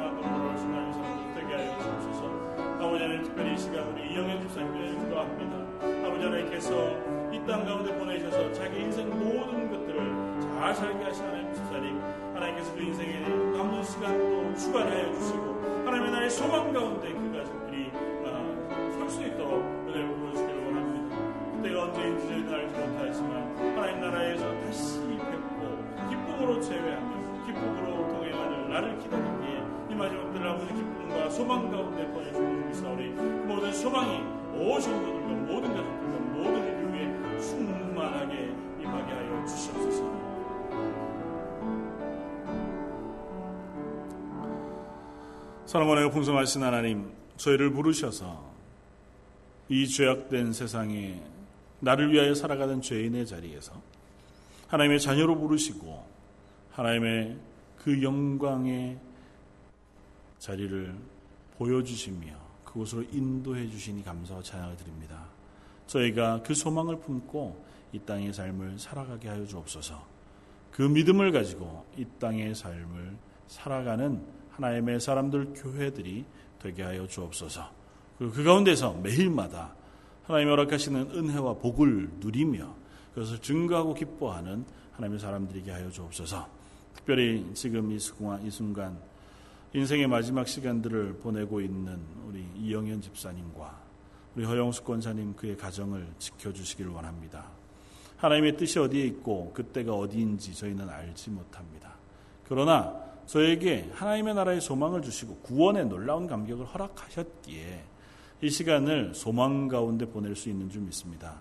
하나님 특별히 이 시간 우리 이영현 집사님께 기도합니다 아버지 하나님께서 이 땅 가운데 보내셔서 자기 인생 모든 것들을 잘 살게 하신 하나님 집사님 하나님께서 그 인생에 남는 시간도 주관하여 주시고 하나님의 나라의 소망 가운데 그 가족들이 아, 설수 있도록 은혜를 부어주기를 원합니다. 그때가 언제인지 알지 못하지만 하나님 나라에서 다시 뵙고 기쁨으로 제외하며 기쁨으로 동행하는 나를 기다리기에 때 아버지 기쁨과 소망 가운데 보내주고 주사오니 그 모든 소망이 오신 분들과 모든 가족들과 모든 이들 위해 충만하게 임하게 하여 주시옵소서. 사랑원의 풍성하신 하나님, 저희를 부르셔서 이 죄악된 세상에 나를 위하여 살아가는 죄인의 자리에서 하나님의 자녀로 부르시고 하나님의 그 영광의 자리를 보여주시며 그곳으로 인도해 주시니 감사와 찬양을 드립니다. 저희가 그 소망을 품고 이 땅의 삶을 살아가게 하여 주옵소서. 그 믿음을 가지고 이 땅의 삶을 살아가는 하나님의 사람들 교회들이 되게 하여 주옵소서. 그리고 그 가운데서 매일마다 하나님의 허락하시는 은혜와 복을 누리며 그것을 증거하고 기뻐하는 하나님의 사람들에게 하여 주옵소서. 특별히 지금 이 순간 인생의 마지막 시간들을 보내고 있는 우리 이영현 집사님과 우리 허영수 권사님 그의 가정을 지켜주시길 원합니다. 하나님의 뜻이 어디에 있고 그때가 어디인지 저희는 알지 못합니다. 그러나 저에게 하나님의 나라의 소망을 주시고 구원의 놀라운 감격을 허락하셨기에 이 시간을 소망 가운데 보낼 수 있는 줄 믿습니다.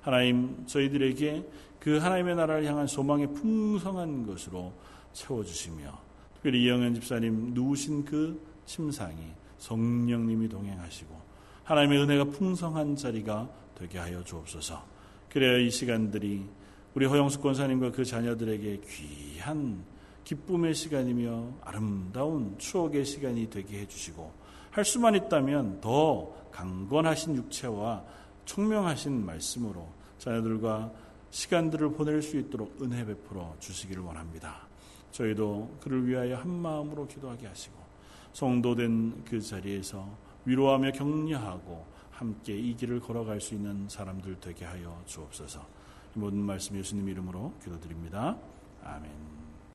하나님 저희들에게 그 하나님의 나라를 향한 소망의 풍성한 것으로 채워주시며 특별히 이영현 집사님 누우신 그 침상이 성령님이 동행하시고 하나님의 은혜가 풍성한 자리가 되게 하여 주옵소서. 그래야 이 시간들이 우리 허영숙 권사님과 그 자녀들에게 귀한 기쁨의 시간이며 아름다운 추억의 시간이 되게 해주시고 할 수만 있다면 더 강건하신 육체와 청명하신 말씀으로 자녀들과 시간들을 보낼 수 있도록 은혜 베풀어 주시기를 원합니다. 저희도 그를 위하여 한 마음으로 기도하게 하시고 성도된 그 자리에서 위로하며 격려하고 함께 이 길을 걸어갈 수 있는 사람들 되게 하여 주옵소서. 모든 말씀 예수님 이름으로 기도드립니다. 아멘.